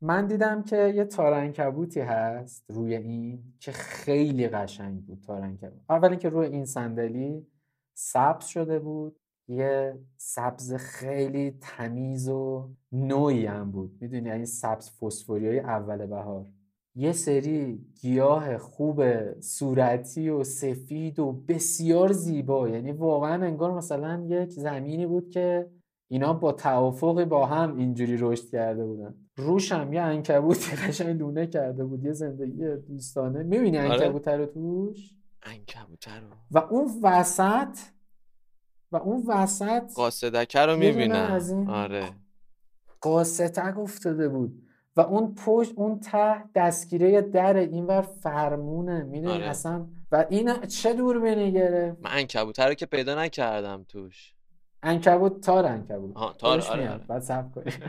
من دیدم که یه تارنکبوتی هست روی این که خیلی قشنگ بود تارنکبوت. اول اینکه روی این صندلی سبز شده بود. یه سبز خیلی تمیز و نوعی هم بود. می‌دونی؟ این سبز فسفوری های اول بهار. یه سری گیاه خوب صورتی و سفید و بسیار زیبا. یعنی واقعا انگار مثلا یک زمینی بود که اینا با توافقی با هم اینجوری رشد کرده بودن. روش هم یه عنکبوتی قشنگ لونه کرده بود یه زندگی دوستانه. می‌بینی آره. عنکبوت رو توش؟ عنکبوته رو. و اون وسط و اون وسط قاصدکه رو می‌بینم آره. قاصتک افتاده بود. و اون پشت اون ته دستگیره در اینور فرمونه. می‌دونی آره. اصلا؟ و این چه دوربینی گرفت؟ من عنکبوته رو که پیدا نکردم توش. عنکبوت تار عنکبوت آها تار آره آره. بعد صبر کنی.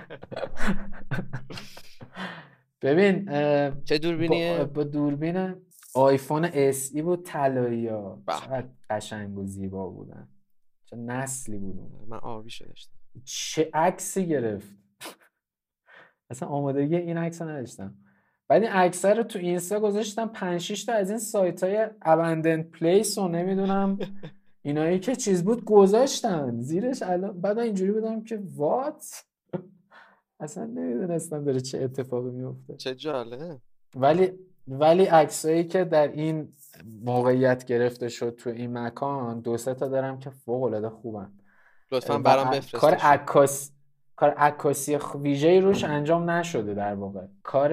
ببین چه با, دوربینیه؟ با دوربین آیفون اس ای بود طلایی ها. چقدر قشنگ و زیبا بودن. چه نسلی بود من آبیشو داشتم چه عکسی گرفت. اصلا آمادگی این عکس رو نداشتم. بعد این عکس رو تو اینستا گذاشتم 5 6 تا از این سایت های abandoned پلیس و نمی‌دونم. اینایی که چیز بود گذاشتن. زیرش الان بعد اینجوری بودم که وات؟ اصلا نمی‌دونستم داره چه اتفاقی میفته چه جالب ولی ولی عکسایی که در این موقعیت گرفته شد تو این مکان دو سه تا دارم که فوق العاده خوبن. لطفا برام ع- کار عکاس کار عکاسی ویژه‌ای روش انجام نشده در واقع. کار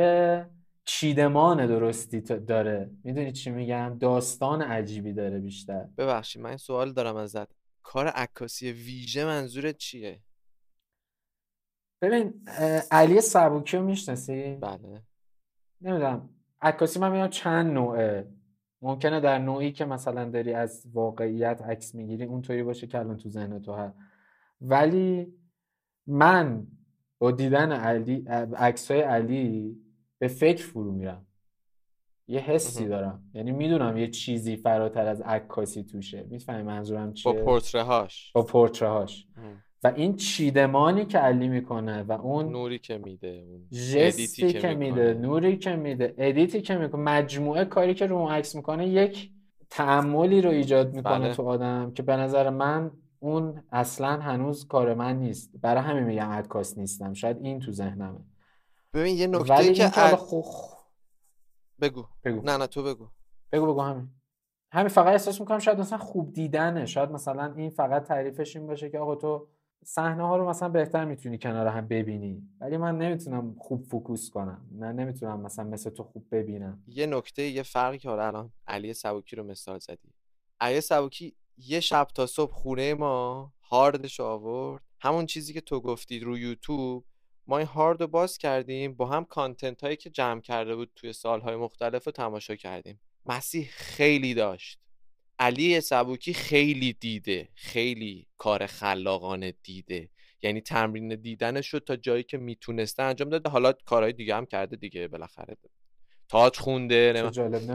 چیدمان درستی داره. می‌دونی چی میگم؟ داستان عجیبی داره بیشتر. ببخشید من سوال دارم ازت. کار عکاسی ویژه منظورت چیه؟ ببین علی سبوکی رو می‌شناسی؟ بله. نمی‌دونم. عکاسی من میگم چند نوعه. ممکنه در نوعی که مثلا داری از واقعیت عکس می‌گیری اونطوری باشه که الان تو ذهن تو هست. ولی من با دیدن علی عکسای علی به فکر فرو میرم. یه حسی. دارم. یعنی می‌دونم یه چیزی فراتر از عکاسی توشه. می‌فهمی منظورم با چیه؟ پورتره هاش با پورترهاش. مهم. و این چیدمانی که علی می‌کنه و اون نوری که میده اون edit ی که میده نوری که میده edit ی که می‌کنه مجموعه کاری که رو اون عکس می‌کنه یک تأملی رو ایجاد می‌کنه بله. تو آدم که به نظر من اون اصلا هنوز کار من نیست. برای همین میگم عکاس نیستم. شاید این تو ذهنمه. ببین یه نکته ولی که این که حالا ال... خو بگو. بگو. نه نه تو بگو. بگو بگو همین. همین فقط احساس می‌کنم شاید مثلا خوب دیدنه. شاید مثلا این فقط تعریفش این باشه که آقا تو صحنه ها رو مثلا بهتر می‌تونی کنار هم ببینی. ولی من نمی‌تونم خوب focus کنم. نه نمی‌تونم مثلا مثل تو خوب ببینم. یه نکته یه فرقی که حالا الان علی سبوکی رو مثال زدی. علی سبوکی یه شب تا صبح خونه ما هاردش آورد. همون چیزی که تو گفتی رو یوتیوب ما این هارد رو باز کردیم با هم content هایی که جمع کرده بود توی سالهای مختلف رو تماشا کردیم. مسیح خیلی داشت. علی سبوکی خیلی دیده خیلی کار خلاقانه دیده. یعنی تمرین دیدنش شد تا جایی که می‌تونسته انجام داده. حالا کارهای دیگه هم کرده دیگه بالاخره. تاج خونده.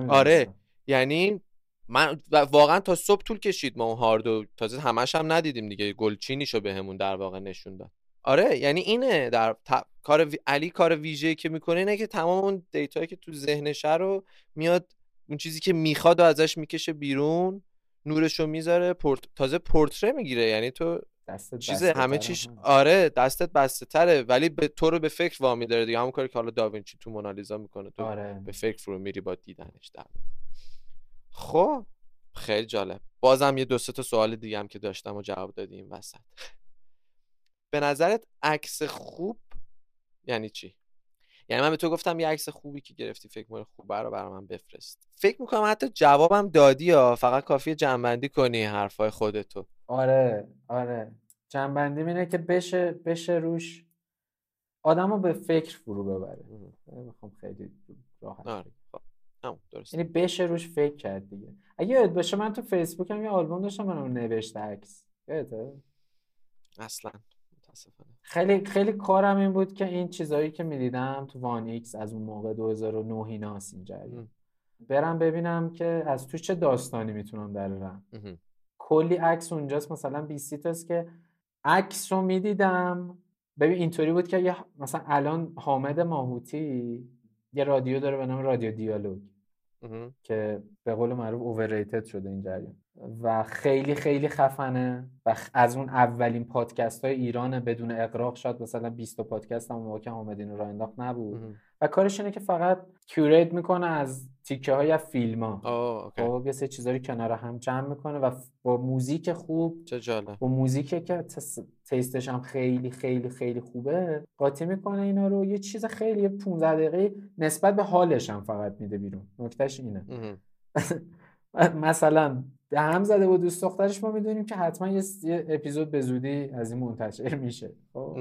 آره. یعنی من واقعا تا صبح طول کشید ما اون هاردو تازه همش هم ندیدیم دیگه. گلچینیشو بهمون در واقع نشون داد. آره یعنی اینه در ت- کار وی- علی کار ویژه‌ای که می‌کنه اینه که تمام اون دیتایی که تو ذهنشه رو میاد اون چیزی که می‌خواد و ازش می‌کشه بیرون نورشو می‌ذاره پورت... تازه پورتره می‌گیره یعنی تو دستت چیز همه. چیش. آره دستت بسته تره ولی به تو رو به فکر وامی داره دیگه همون کاری که حالا داوینچی تو مونالیزا می‌کنه تو آره به فکر فرو میری با دیدنش در. خب خیلی جالب بازم یه دو سه تا سوال دیگه هم که داشتم و جواب دادی این وسط به نظرت عکس خوب یعنی چی؟ یعنی من به تو گفتم یه عکس خوبی که گرفتی فکر می‌کنی خوبه رو برای من بفرست. فکر می‌کنم حتی جوابم دادی یا فقط کافیه جنبندی کنی حرفای خودتو. آره آره. جنبندی اینه که بشه بشه روش آدم رو به فکر فرو ببره. می‌خوام خیلی راحت آره خب. درست. یعنی بشه روش فکر کرد دیگه. اگه یاد باشه من تو فیسبوک هم یه آلبوم داشتم من اون نوشته عکس. یادته؟ اصلا. متاسفانه خیلی خیلی کارم این بود که این چیزایی که می‌دیدم تو وان ایکس از اون موقع 2009 ایناست این جریان. برم ببینم که از توش چه داستانی می‌تونم درارم. کلی عکس اونجاست مثلا 20 تاست که عکس رو می‌دیدم ببین اینطوری بود که یه مثلا الان حامد ماهوتی یه رادیو داره به نام رادیو دیالوگ. که به قول معروف overrated شده این جریان. و خیلی خیلی خفنه. و از اون اولین پادکست های ایران بدون اقراق شاید مثلا 20 تا پادکست هم موقع که راه انداخت نبود. مهم. و کارش اینه که فقط کیوریت می‌کنه از تیکه های از فیلم ها خب یه سری چیزا رو کنار هم جمع می‌کنه و با موزیک خوب چه جالب. با موزیک که تیستش هم خیلی خیلی خیلی خوبه. قاطی می‌کنه اینا رو. یه چیز خیلی یه 15 دقیقه نسبت به حالش هم فقط میده بیرون. نکتهش اینه. مثلا به هم زده با دوست دخترش ما می‌دونیم که حتما یه, اپیزود به زودی از این منتشر میشه. خب.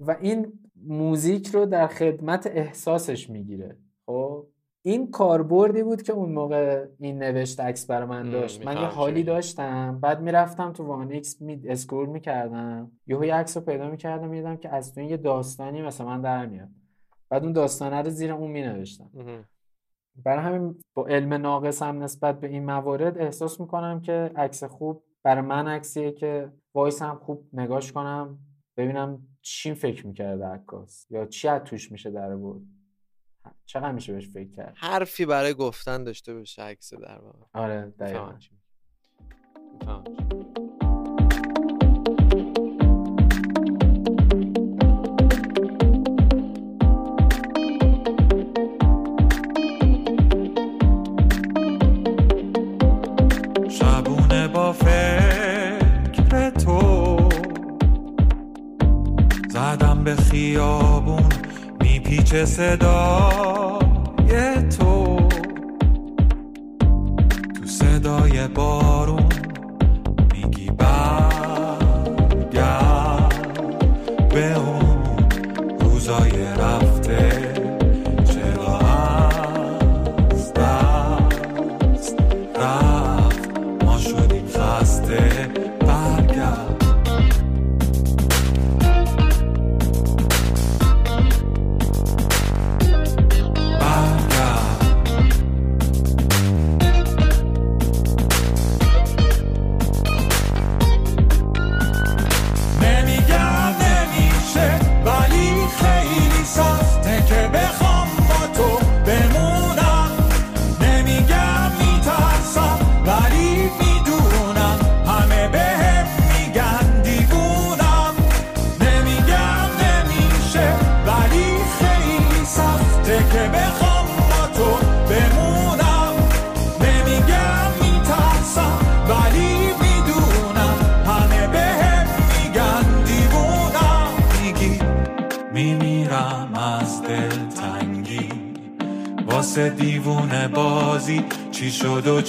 و این موزیک رو در خدمت احساسش می‌گیره. خب. این کاربردی بود که اون موقع این نوشت عکس برای من داشت. من یه حالی. داشتم. بعد می‌رفتم تو وان ایکس می scroll می‌کردم. یهو یه عکس رو پیدا می‌کردم می‌دیدم که از تو این یه داستانی مثلا من در میاد بعد اون داستانه رو زیر اون مینوشتم. برای همین با علم ناقص هم نسبت به این موارد احساس می‌کنم که عکس خوب برای من عکسیه که وایس هم خوب نگاش کنم ببینم چی فکر می‌کرده عکاس یا چی از توش میشه در بود چقدر میشه بهش فکر کرد؟ حرفی برای گفتن داشته باشه عکس در واقع. آره دقیقا. میپیچه صدای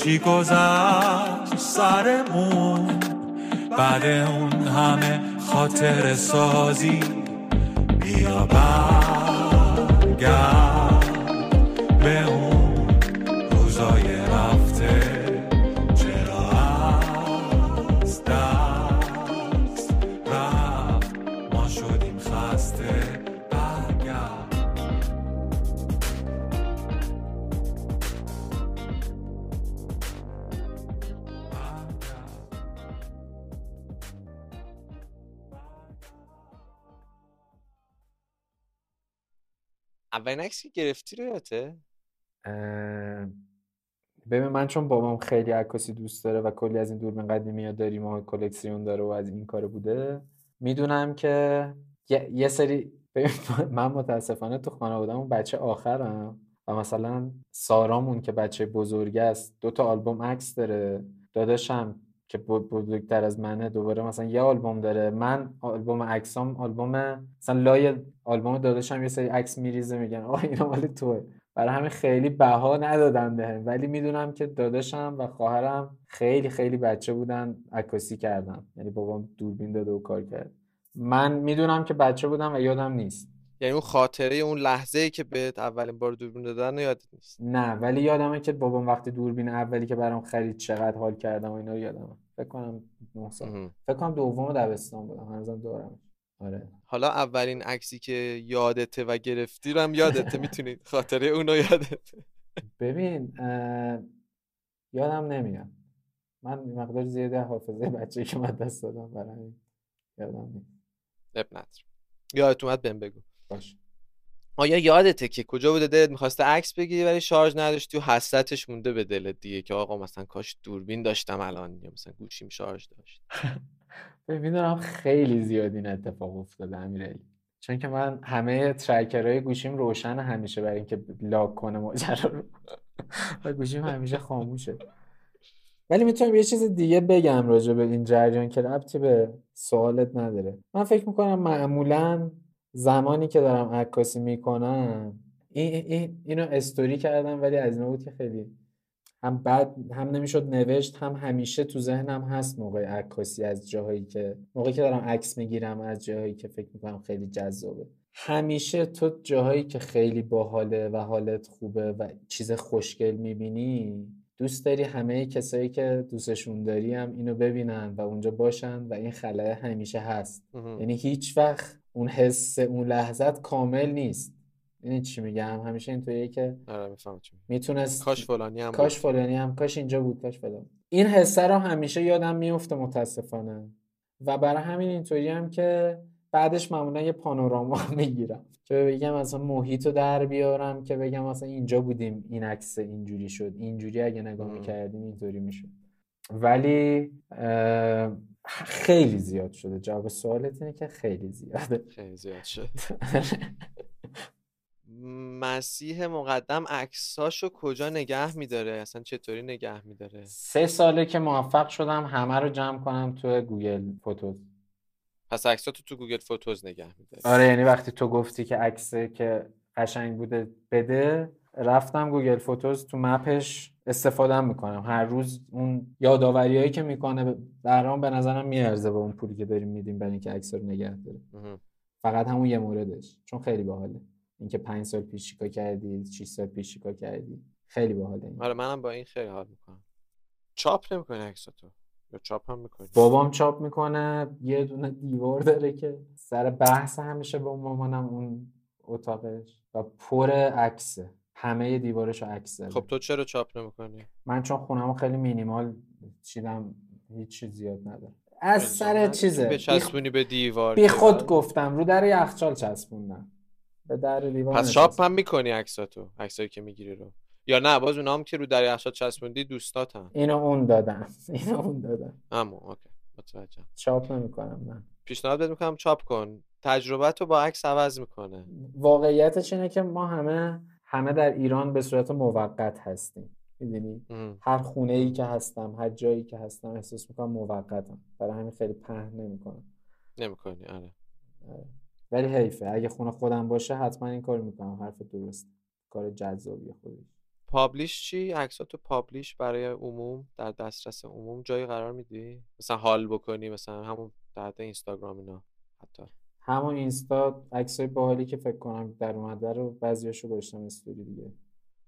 شد و چی اولین عکسی گرفتی رو یادته؟ اه، ببین من چون بابام خیلی عکاسی دوست داره و کلی از این دوربین قدیمی ها داریم و کلکسیون داره و از این کار بوده می‌دونم که یه, یه سری من متاسفانه تو خانوادهمون بچه آخرم و مثلا سارامون که بچه بزرگ است دو تا آلبوم عکس داره داداشم که بزرگتر از منه دوباره مثلا یه آلبوم داره. من آلبوم عکسام آلبوم مثلا لای آلبوم داداشم یه سری عکس میریزه میگن آه اینا مال توه. برای همین خیلی بها ندادم بهم. ولی می‌دونم که داداشم و خواهرم خیلی خیلی بچه بودن عکاسی کردن. یعنی بابام دوربین داده و کار کرد. من می‌دونم که بچه بودم و یادم نیست. یعنی اون خاطره اون لحظه ای که بهت اولین بار دوربین دادن رو یادت نیست؟ نه ولی یادمه که بابام وقتی دوربین اولی که برام خرید چقدر حال کردم و اینا رو یادمه. فکر کنم نه سال. مهم. فکر کنم دوم دبستان بودم. هنوزم دارم آره. حالا اولین عکسی که یادته و گرفتی رو هم یادته. می‌تونی خاطره اون رو یادته ببین اه، یادم نمیاد. من مقدار زیادی حافظه بچه که من دست دادم برای یادم نیست. اب یادت اومد بهم بگو. باش. آیا یادته که کجا بوده دلت می‌خواسته عکس بگیری ولی شارژ نداشتی و حسرتش مونده به دلت دیگه که آقا مثلا کاش دوربین داشتم الان یا مثلا گوشیم شارژ داشت؟ می‌دونم خیلی زیاد این اتفاق افتاده امیرعلی. چون که من همه ترکرهای گوشیم روشن همیشه برای اینکه لاک کنه ماجرا رو. و گوشیم همیشه خاموشه. ولی می‌تونم یه چیز دیگه بگم راجع به این جریان که ربطی به سوالت نداره. من فکر می‌کنم معمولا زمانی که دارم عکاسی می‌کنم این, این اینو استوری کردم ولی از اینا بود که خیلی هم بعد هم نمی‌شد نوشت هم همیشه تو ذهنم هست موقع عکاسی از جاهایی که موقعی که دارم عکس می‌گیرم از جاهایی که فکر می‌کنم خیلی جذابه همیشه تو جاهایی که خیلی باحاله و حالت خوبه و چیز خوشگل می‌بینی دوست داری همه کسایی که دوستشون داری هم اینو ببینن و اونجا باشن و این خلاه همیشه هست. یعنی هیچ وقت اون حس اون لحظت کامل نیست. یعنی چی میگم؟ همیشه اینطوریه که آره. می‌تونست کاش فلانی هم کاش. فلانی هم کاش اینجا بود کاش فلان این حسه رو همیشه یادم میفته متاسفانه. و برای همین اینطوری هم که بعدش معمولا یه پانوراما می‌گیرم. که بگم مثلا محیط رو در بیارم که بگم مثلا اینجا بودیم این عکس اینجوری شد. اینجوری اگه نگاه. می‌کردیم اینطوری می‌شد. ولی خیلی زیاد شده. جواب سوالت اینه که خیلی زیاده. خیلی زیاد شد مسیح مقدم عکساشو کجا نگه میداره؟ اصلا چطوری نگه میداره؟ سه ساله که موفق شدم همه رو جمع کنم تو گوگل فوتوز. پس عکساتو تو گوگل فوتوز نگه میداره آره یعنی وقتی تو گفتی که عکس که قشنگ بوده بده رفتم گوگل فوتوز تو map ش. استفاده می‌کنم. هر روز اون یاداوریایی که می‌کنه برام به نظرم میارزه با اون پولی که داریم میدیم برای اینکه عکس رو نگه داره. فقط همون یه موردش. چون خیلی باحاله. اینکه پنج سال پیش چیکار کردی 6 سال پیش چیکار کردی. خیلی باحاله این. آره منم با این خیلی حال می‌کنم. چاپ نمی‌کنی عکساتو یا چاپ هم می‌کنی؟ بابام چاپ می‌کنه یه دونه دیوار داره که سر بحث همیشه با مامانم اون اتاقش و پر عکسه. همه دیوارش عکس داره خب تو چرا چاپ نمی‌کنی؟ من چون خونم خیلی مینیمال چیدم هیچ چیز زیاد نداره از سر چیزه. که بی, بچسبونی به دیوار بی. خود گفتم رو در یخچال چسبوندم. به در دیوار پس چاپ. هم می‌کنی عکساتو عکسایی که می‌گیری رو؟ یا نه باز اونا هم که رو در یخچال چسبوندی دوستات هم اینو اون دادم اینو اون دادم اما اوکی. متوجهم. چاپ نمی‌کنم نه پیشنهاد بهت می‌کنم چاپ کن. تجربت رو با عکس عوض می‌کنه. واقعیتش اینه که ما همه همه در ایران به صورت موقت هستیم. می‌دونی. هر خونه ای که هستم هر جایی که هستم احساس می‌کنم موقتم. برای همین خیلی پهن نمی‌کنم. نمی‌کنی آره. ولی حیفه. اگه خونه خودم باشه حتما این کار می‌کنم. حرف درست. کار جذابی خودش. پابلیش چی؟ عکساتو پابلیش برای عموم؟ در دسترس عموم؟ جایی قرار میدی؟ مثلا حال بکنی مثلا همون در اینستاگرام اینا حتی. همون اینستا عکسای باحالی که فکر کنم در اومده رو بعضیاشو گذاشتم استوری دیگه.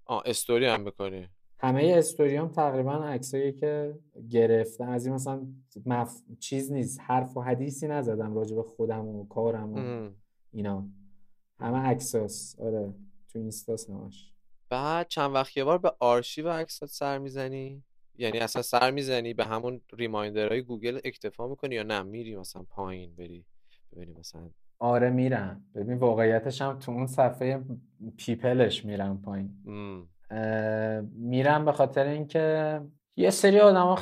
آه استوری هم بکنی. همه استوریام تقریبا عکسایی که گرفتم. از این مثلا مف... چیز نیست. حرف و حدیثی نزدم راجع به خودم و کارم و ام. اینا. همه عکساس آره تو اینستاس همش. بعد چند وقت یه بار به آرشیو عکسات سر می‌زنی؟ یعنی اصلا سر می‌زنی؟ به همون reminder های گوگل اکتفا می‌کنی یا نه؟ میری مثلا پایین بری. ببینی مثلا. آره میرم. ببین واقعیتش هم تو اون صفحه people ش میرم پایین. میرم به خاطر اینکه یه سری آدم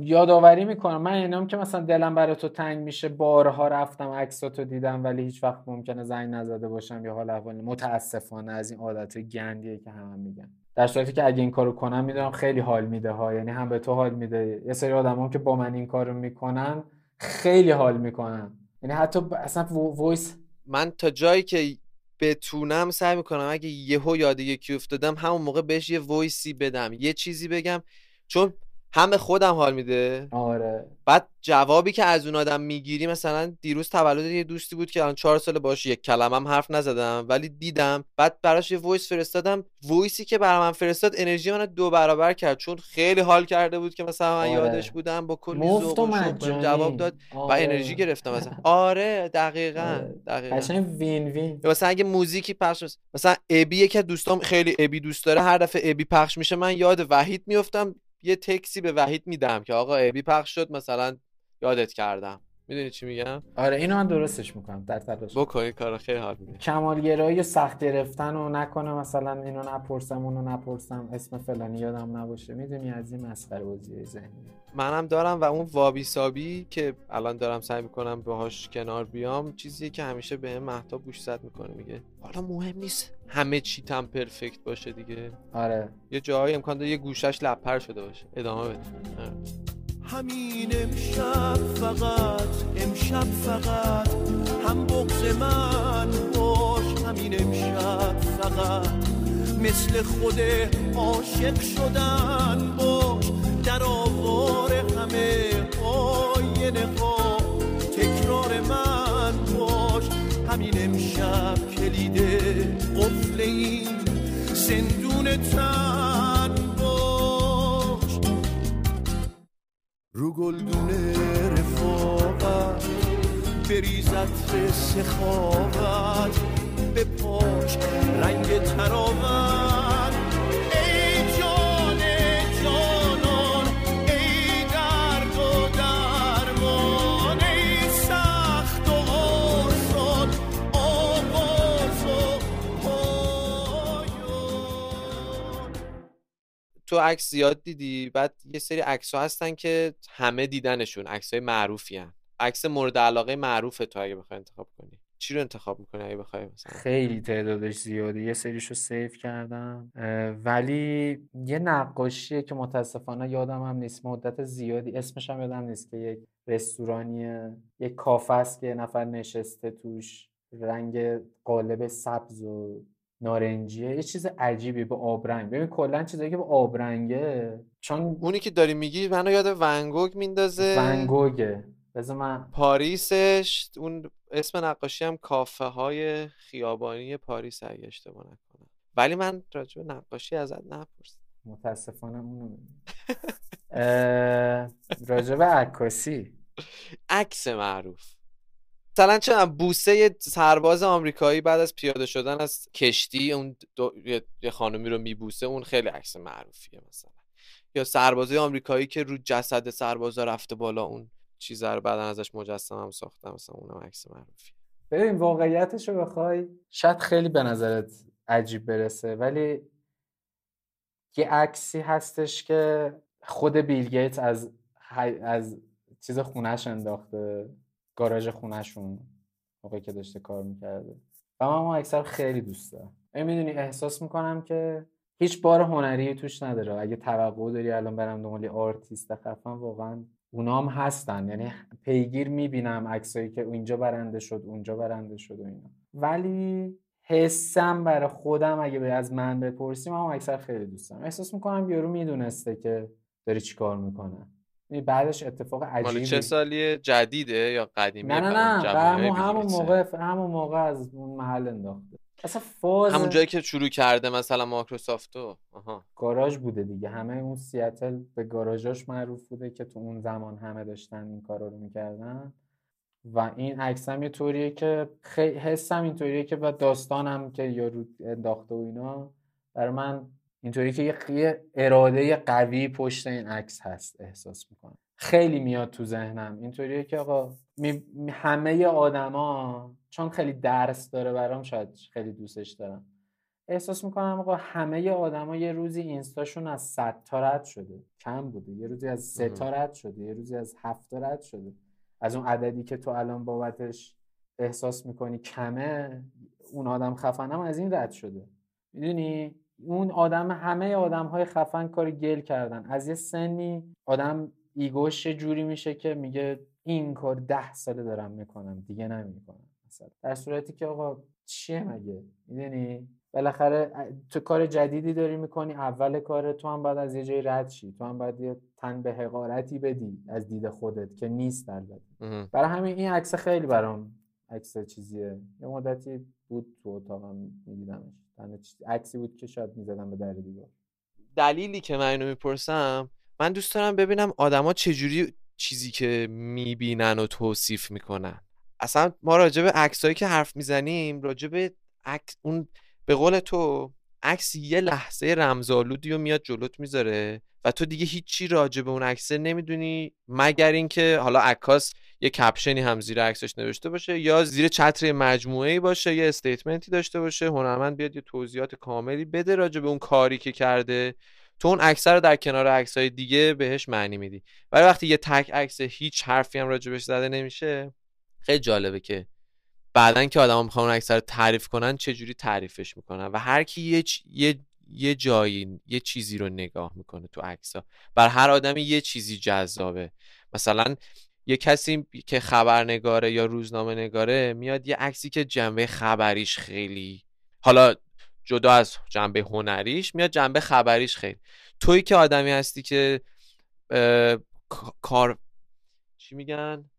یادآوری می‌کنم. من اینام که مثلا دلم برای تو تنگ میشه بارها رفتم عکساتو دیدم ولی هیچ وقت ممکنه زنگ نزده باشم یا حال احوال. متاسفانه از این عادت گندیه که همه میگن. در صورتی که اگه این کارو کنم می‌دونم خیلی حال میده ها یعنی هم به تو حال میده. یه سری آدم که با من این کارو می‌کنن خیلی حال می‌کنن. یعنی حتی اصلا وایس من تا جایی که بتونم سعی می‌کنم اگه یهو یاد یکی افتادم همون موقع بهش یه voice ی بدم یه چیزی بگم. چون هم به خودم حال میده. آره. بعد جوابی که از اون آدم می‌گیری مثلا دیروز تولد یه دوستی بود که الان چهار سال باش یک کلمه هم حرف نزدم ولی دیدم. بعد براش یه voice فرستادم. voice ی که برای من فرستاد انرژی من دو برابر کرد. چون خیلی حال کرده بود که مثلا من آره. یادش بودم با کلی ذوق و و جواب داد و آره. انرژی گرفتم ازش. آره دقیقا آره. دقیقا. وین وین. مثلا اگه موزیکی پخش مثلا ابی یکی از دوستام خیلی ابی دوست داره هر دفعه ابی پخش میشه من یاد وحید میفتم یه تکسی به وحید میدم که آقا ابی پخش شد مثلا یادت کردم. می‌دونی چی میگم؟ آره اینو من درستش می‌کنم در تلاش. بکنی کار خیلی حال میده. کمالگرایی و سخت گرفتن و نکنه مثلا اینو نپرسم اونو نپرسم اسم فلانی یادم نباشه. می‌دونی از این مسخره بازی ذهنی. منم دارم و اون وابی سابی که الان دارم سعی می‌کنم باهاش کنار بیام چیزیه که همیشه به هم مهتاب گوش زد می‌کنه میگه حالا مهم نیست همه چی تم پرفکت باشه دیگه. آره. یه جایی امکان داره یه گوشش لپر شده باشه. ادامه بده. آره. همین امشب فقط امشب فقط. هم بغز من باش همین امشب فقط. مثل خود عاشق شدن باش در آوار همه آینه ها. تکرار من باش همین امشب کلید قفل این زندون تن. رو گلدون رفاقت بریزت سخاوت به پاش رنگ تراوت. تو عکس زیاد دیدی؟ بعد یه سری عکس ها هستن که همه دیدنشون عکس های معروفی هن. عکس مورد علاقه معروفه تو اگه بخوای انتخاب کنی. چی رو انتخاب می‌کنی اگه بخوای مثلا؟ خیلی تعدادش زیاده یه سریشو سیف کردم. ولی یه نقاشیه که متاسفانه یادم هم نیست. مدت زیادی اسمش هم یادم نیست که یک رستورانیه یک کافه است که نفر نشسته توش. رنگ قالب سبز و نارنجیه. یه چیز عجیبی به آبرنگ. ببین کلا چیزایی که به آبرنگه چون اونی که داری میگی منو یاد ونگوگ میندازه. ونگوگه بذار من پاریسش اون اسم نقاشی هم کافه های خیابانی پاریس اگه اشتباه نکنم. ولی من راجع به نقاشی ازت نپرسیدم. متاسفانه اونو راجع به عکاسی. عکس معروف. مثلا چه بوسه سرباز آمریکایی بعد از پیاده شدن از کشتی اون. یه- خانمی رو میبوسه اون خیلی عکس معروفیه مثلا یا سربازای آمریکایی که رو جسد سربازا رفته بالا اون چیزا رو بعدا ازش مجسمه هم ساختن مثلا اونم عکس معروفیه ببین واقعیتش رو بخوای شاید خیلی به نظرت عجیب برسه ولی یه عکسی هستش که خود بیل گیتس از از چیز خونش انداخته گاراژ خونشون موقعی که داشته کار می‌کرده. و من عکس رو خیلی دوست دارم. می‌دونی احساس می‌کنم که هیچ بار هنری توش نداره. اگه توقع داری الان برم دنبال آرتیست خفن واقعا اونام هستن. یعنی پیگیر می‌بینم عکسایی که اینجا برنده شد اونجا برنده شد و اینا. ولی حسم برای خودم اگه به از من بپرسیم هم اکثر خیلی دوست دارم. احساس می‌کنم یارو می‌دونسته که داری چیکار می‌کنه. بعدش اتفاق مال عجیبی. چه سالیه؟ جدیده یا قدیمی نه نه نه. همون همون موقع همون موقع از اون محل انداخته. اصلا فاز همون جایی که شروع کرده مثلا مایکروسافتو آها. گاراژ بوده دیگه. همه اون سیاتل به گاراژاش معروف بوده که تو اون زمان همه داشتن این کارا رو می‌کردن. و این عکس هم یه طوریه که خیلی حسم اینطوریه که و داستانم که یارو انداخته و اینا. برای من اینطوری که یه- اراده قوی پشت این عکس هست احساس می‌کنم. خیلی میاد تو ذهنم. اینطوریه که آقا می- همه آدما چون خیلی درس داره برام شاید خیلی دوستش دارم. احساس می‌کنم آقا همه آدما یه روزی اینستاشون از 100 تا رد شده. کم بوده. یه روزی از سه تا رد شده. یه روزی از هفت تا رد شده. از اون عددی که تو الان بابتش احساس می‌کنی کمه اون آدم خفنم از این رد شده. می‌دونی؟ اون آدم همه آدم های خفن کار گل کردن. از یه سنی آدم ایگوش جوری میشه که میگه این کار ده ساله دارم می‌کنم دیگه نمی‌کنم. مثلا در صورتی که آقا چیه مگه؟ می‌دونی؟ بالاخره تو کار جدیدی داری می‌کنی اول کار تو هم باید از یه جایی رد شی. تو هم باید یه تن به حقارتی بدی از دید خودت که نیست البته. برای همین این عکس خیلی برام عکس چیزیه. یه مدتی بود تو اتاقم میدیدمش. تنها عکسی بود که شاید می‌زدم به در دیوار. دلیلی که من اینو می‌پرسم من دوست دارم ببینم آدما چجوری چیزی که می‌بینن و توصیف می‌کنن. اصلا ما راجع به عکسایی که حرف می‌زنیم راجع به عکس اون به قول تو عکس یه لحظه رمزآلودی رو میاد جلوت می‌ذاره و تو دیگه هیچی راجع به اون عکسه نمی‌دونی مگر اینکه حالا عکاس یه کپشنی هم زیر عکسش نوشته باشه یا زیر چتر مجموعه ای باشه یه استیتمنتی داشته باشه هنرمند بیاد یه توضیحات کاملی بده راجع به اون کاری که کرده. تو اون عکس رو در کنار عکسای دیگه بهش معنی میدی. ولی وقتی یه تک عکس هیچ حرفی هم راجبش زده نمیشه خیلی جالبه که بعدا که آدما می‌خوان رو تعریف کنن چه جوری تعریفش می‌کنن؟ و هر کی یه چ- یه یه جایی یه چیزی رو نگاه می‌کنه تو عکس ها. بر هر آدمی یه چیزی جذابه. مثلا یه کسی که خبرنگاره یا روزنامه نگاره میاد یه عکسی که جنبه خبریش خیلی حالا جدا از جنبه هنریش میاد جنبه خبریش خیلی. تویی که آدمی هستی که اه، کا- کار چی میگن؟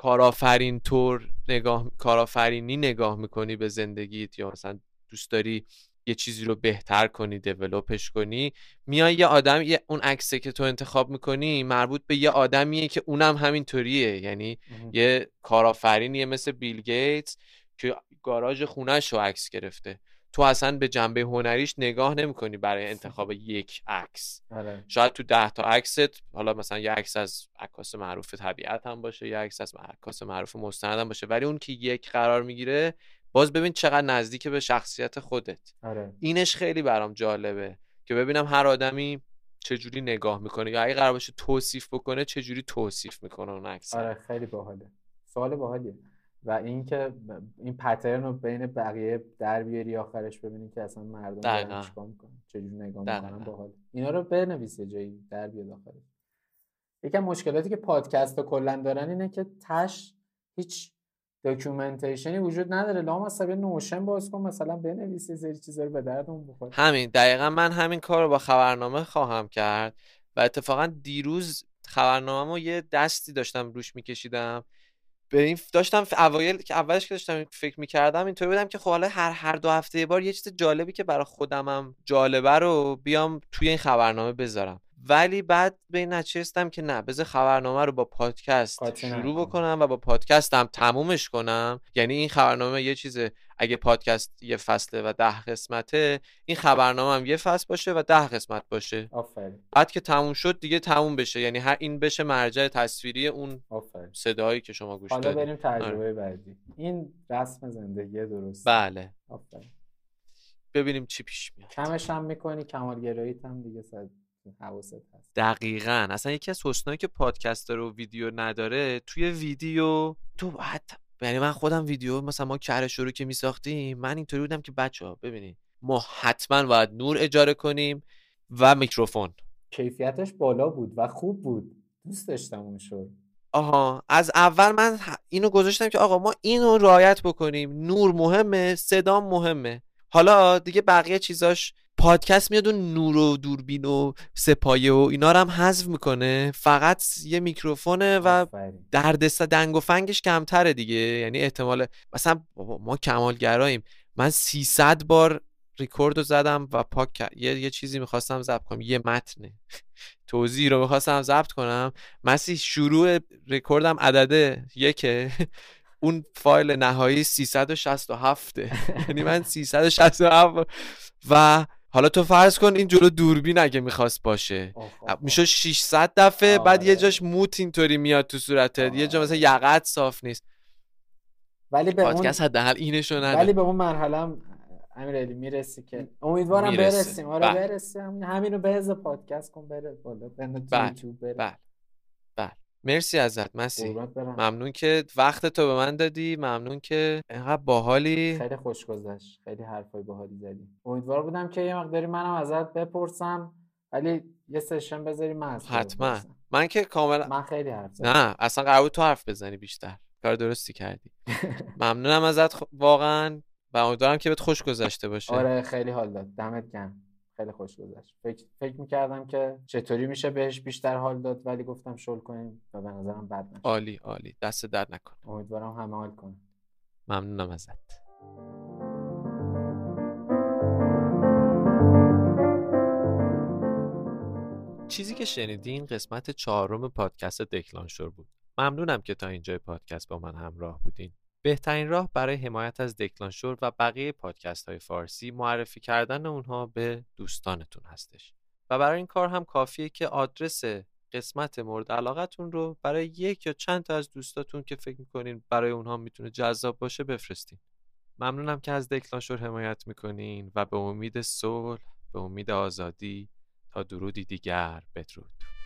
کارآفرین طور نگاه کارآفرینی نگاه می‌کنی به زندگیت یا مثلا دوست داری یه چیزی رو بهتر کنی دیولوپش کنی میای یه آدم یه اون عکسه که تو انتخاب می‌کنی مربوط به یه آدمیه که اونم همینطوریه. یعنی یه کارآفرینیه مثل بیل گیتس که گاراژ خونهش رو عکس گرفته. تو اصلا به جنبه هنریش نگاه نمی‌کنی برای انتخاب یک عکس. آره. شاید تو ده تا عکست حالا مثلا یه عکس از عکاس معروف طبیعت هم باشه یه عکس از عکاس معروف مستند هم باشه ولی اون که یک قرار می‌گیره باز ببین چقدر نزدیک به شخصیت خودت. آره. اینش خیلی برام جالبه که ببینم هر آدمی چجوری نگاه می‌کنه یا اگه قرار باشه توصیف بکنه چجوری توصیف می‌کنه اون عکس. آره خیلی باحاله. سوال باحالیه. و اینکه این پترن رو بین بقیه در بیاری آخرش ببینی که اصلا مردم. دارن چیکار می‌کنن چجوری نگاه. می‌کنن باحال. اینا رو بنویس جایی در بیاد آخرش. یکم مشکلاتی که پادکست ها کلا دارن اینه که تش هیچ documentation ی وجود نداره. لامصب نوشن باز کن مثلا بنویس یه سری چیزا رو به دردمون بخوره. همین. دقیقا من همین کار رو با خبرنامه خواهم کرد و اتفاقا دیروز خبرنامه یه دستی داشتم روش میکشیدم. ف- داشتم اوایل که اولش که داشتم فکر می‌کردم اینطوری بودم که خب حالا هر هر دو هفته یه بار یه چیز جالبی که برای خودمم جالبه رو بیام توی این خبرنامه بذارم. ولی بعد به این رسیدم که نه بذار خبرنامه رو با پادکست شروع. بکنم و با پادکستم تمومش کنم. یعنی این خبرنامه یه چیزه اگه پادکست یه فصله و ده قسمته این خبرنامه هم یه فصل باشه و ده قسمت باشه. آفرین. بعد که تموم شد دیگه تموم بشه. یعنی هر این بشه مرجع تصویری اون آفرین. صدایی که شما گوش حالا دادید بریم تجربه بعدی. این رسم زندگی درست. بله. آفرین. ببینیم چی پیش میاد. کمش هم می‌کنی کمالگراییت هم دیگه صد حواست هست. دقیقا. اصلا یکی از حسنایی که پادکست رو ویدیو نداره توی ویدیو تو باید یعنی من خودم ویدیو مثلا ما کرش رو که میساختیم من اینطوری بودم که بچه ها ببینید ما حتما باید نور اجاره کنیم و میکروفون. کیفیتش بالا بود و خوب بود. دوست داشتم اون شو. آها. از اول من اینو گذاشتم که آقا ما اینو رعایت بکنیم. نور مهمه صدا مهمه. حالا دیگه بقیه چیزاش پادکست میاد اون نور و دوربین و سپایه و اینا رو هم حذف می‌کنه. فقط یه میکروفونه و. دردسر دنگ و فنگش کمتره دیگه. یعنی احتمال مثلا بابا ما کمالگراییم. من 300 بار ریکورد رو زدم و پاک کرد- یه, یه چیزی می‌خواستم ضبط کنم. یه متن. توضیح رو می‌خواستم ضبط کنم. مسی شروع ریکوردم عدده یکه اون فایل نهایی 367 یعنی من 367 و حالا تو فرض کن این جلو دوربین اگه می‌خواست باشه. میشه 600 دفعه بعد یه. جاش موت اینطوری میاد تو صورتت یه جا آره. مثلا یقت صاف نیست ولی به اون پادکست حداقل اینشو ولی نداره به اون مرحله هم امیرعلی می‌رسی که امیدوارم می‌رسه. برسیم آره بله. برسیم همین همینو بهز پادکست کن بره بالا بله. بله بله مرسی ازت مسی. ممنون که وقت تو به من دادی. ممنون که اینقدر باحالی. خیلی خوش گذشت. خیلی حرفای باحالی زدی. امیدوار بودم که یه مقداری منم ازت بپرسم ولی یه سشن بذاری من از حتما. بپرسم. من که کاملا من خیلی حرف زدم. نه اصلا قرار بود تو حرف بزنی بیشتر. کار درستی کردی. ممنونم ازت خ- واقعا. و امیدوارم که بهت خوش گذشته باشه. آره خیلی حال داد. دمت گرم. خیلی خوش گذشت. فکر, فکر می‌کردم که چطوری میشه بهش بیشتر حال داد ولی گفتم شل کنیم و به نظرم بد نشد. عالی عالی. دست درد نکن. امیدوارم همه حال کنن. ممنونم ازت. چیزی که شنیدین قسمت چهارم پادکست دکلانشور بود. ممنونم که تا اینجای پادکست با من همراه بودین. بهترین راه برای حمایت از دکلانشور و بقیه پادکست های فارسی معرفی کردن اونها به دوستانتون هستش. و برای این کار هم کافیه که آدرس قسمت مورد علاقتون رو برای یک یا چند تا از دوستاتون که فکر می‌کنین برای اونها می‌تونه جذاب باشه بفرستین. ممنونم که از دکلانشور حمایت می‌کنین و به امید صلح به امید آزادی تا درودی دیگر. بدرود.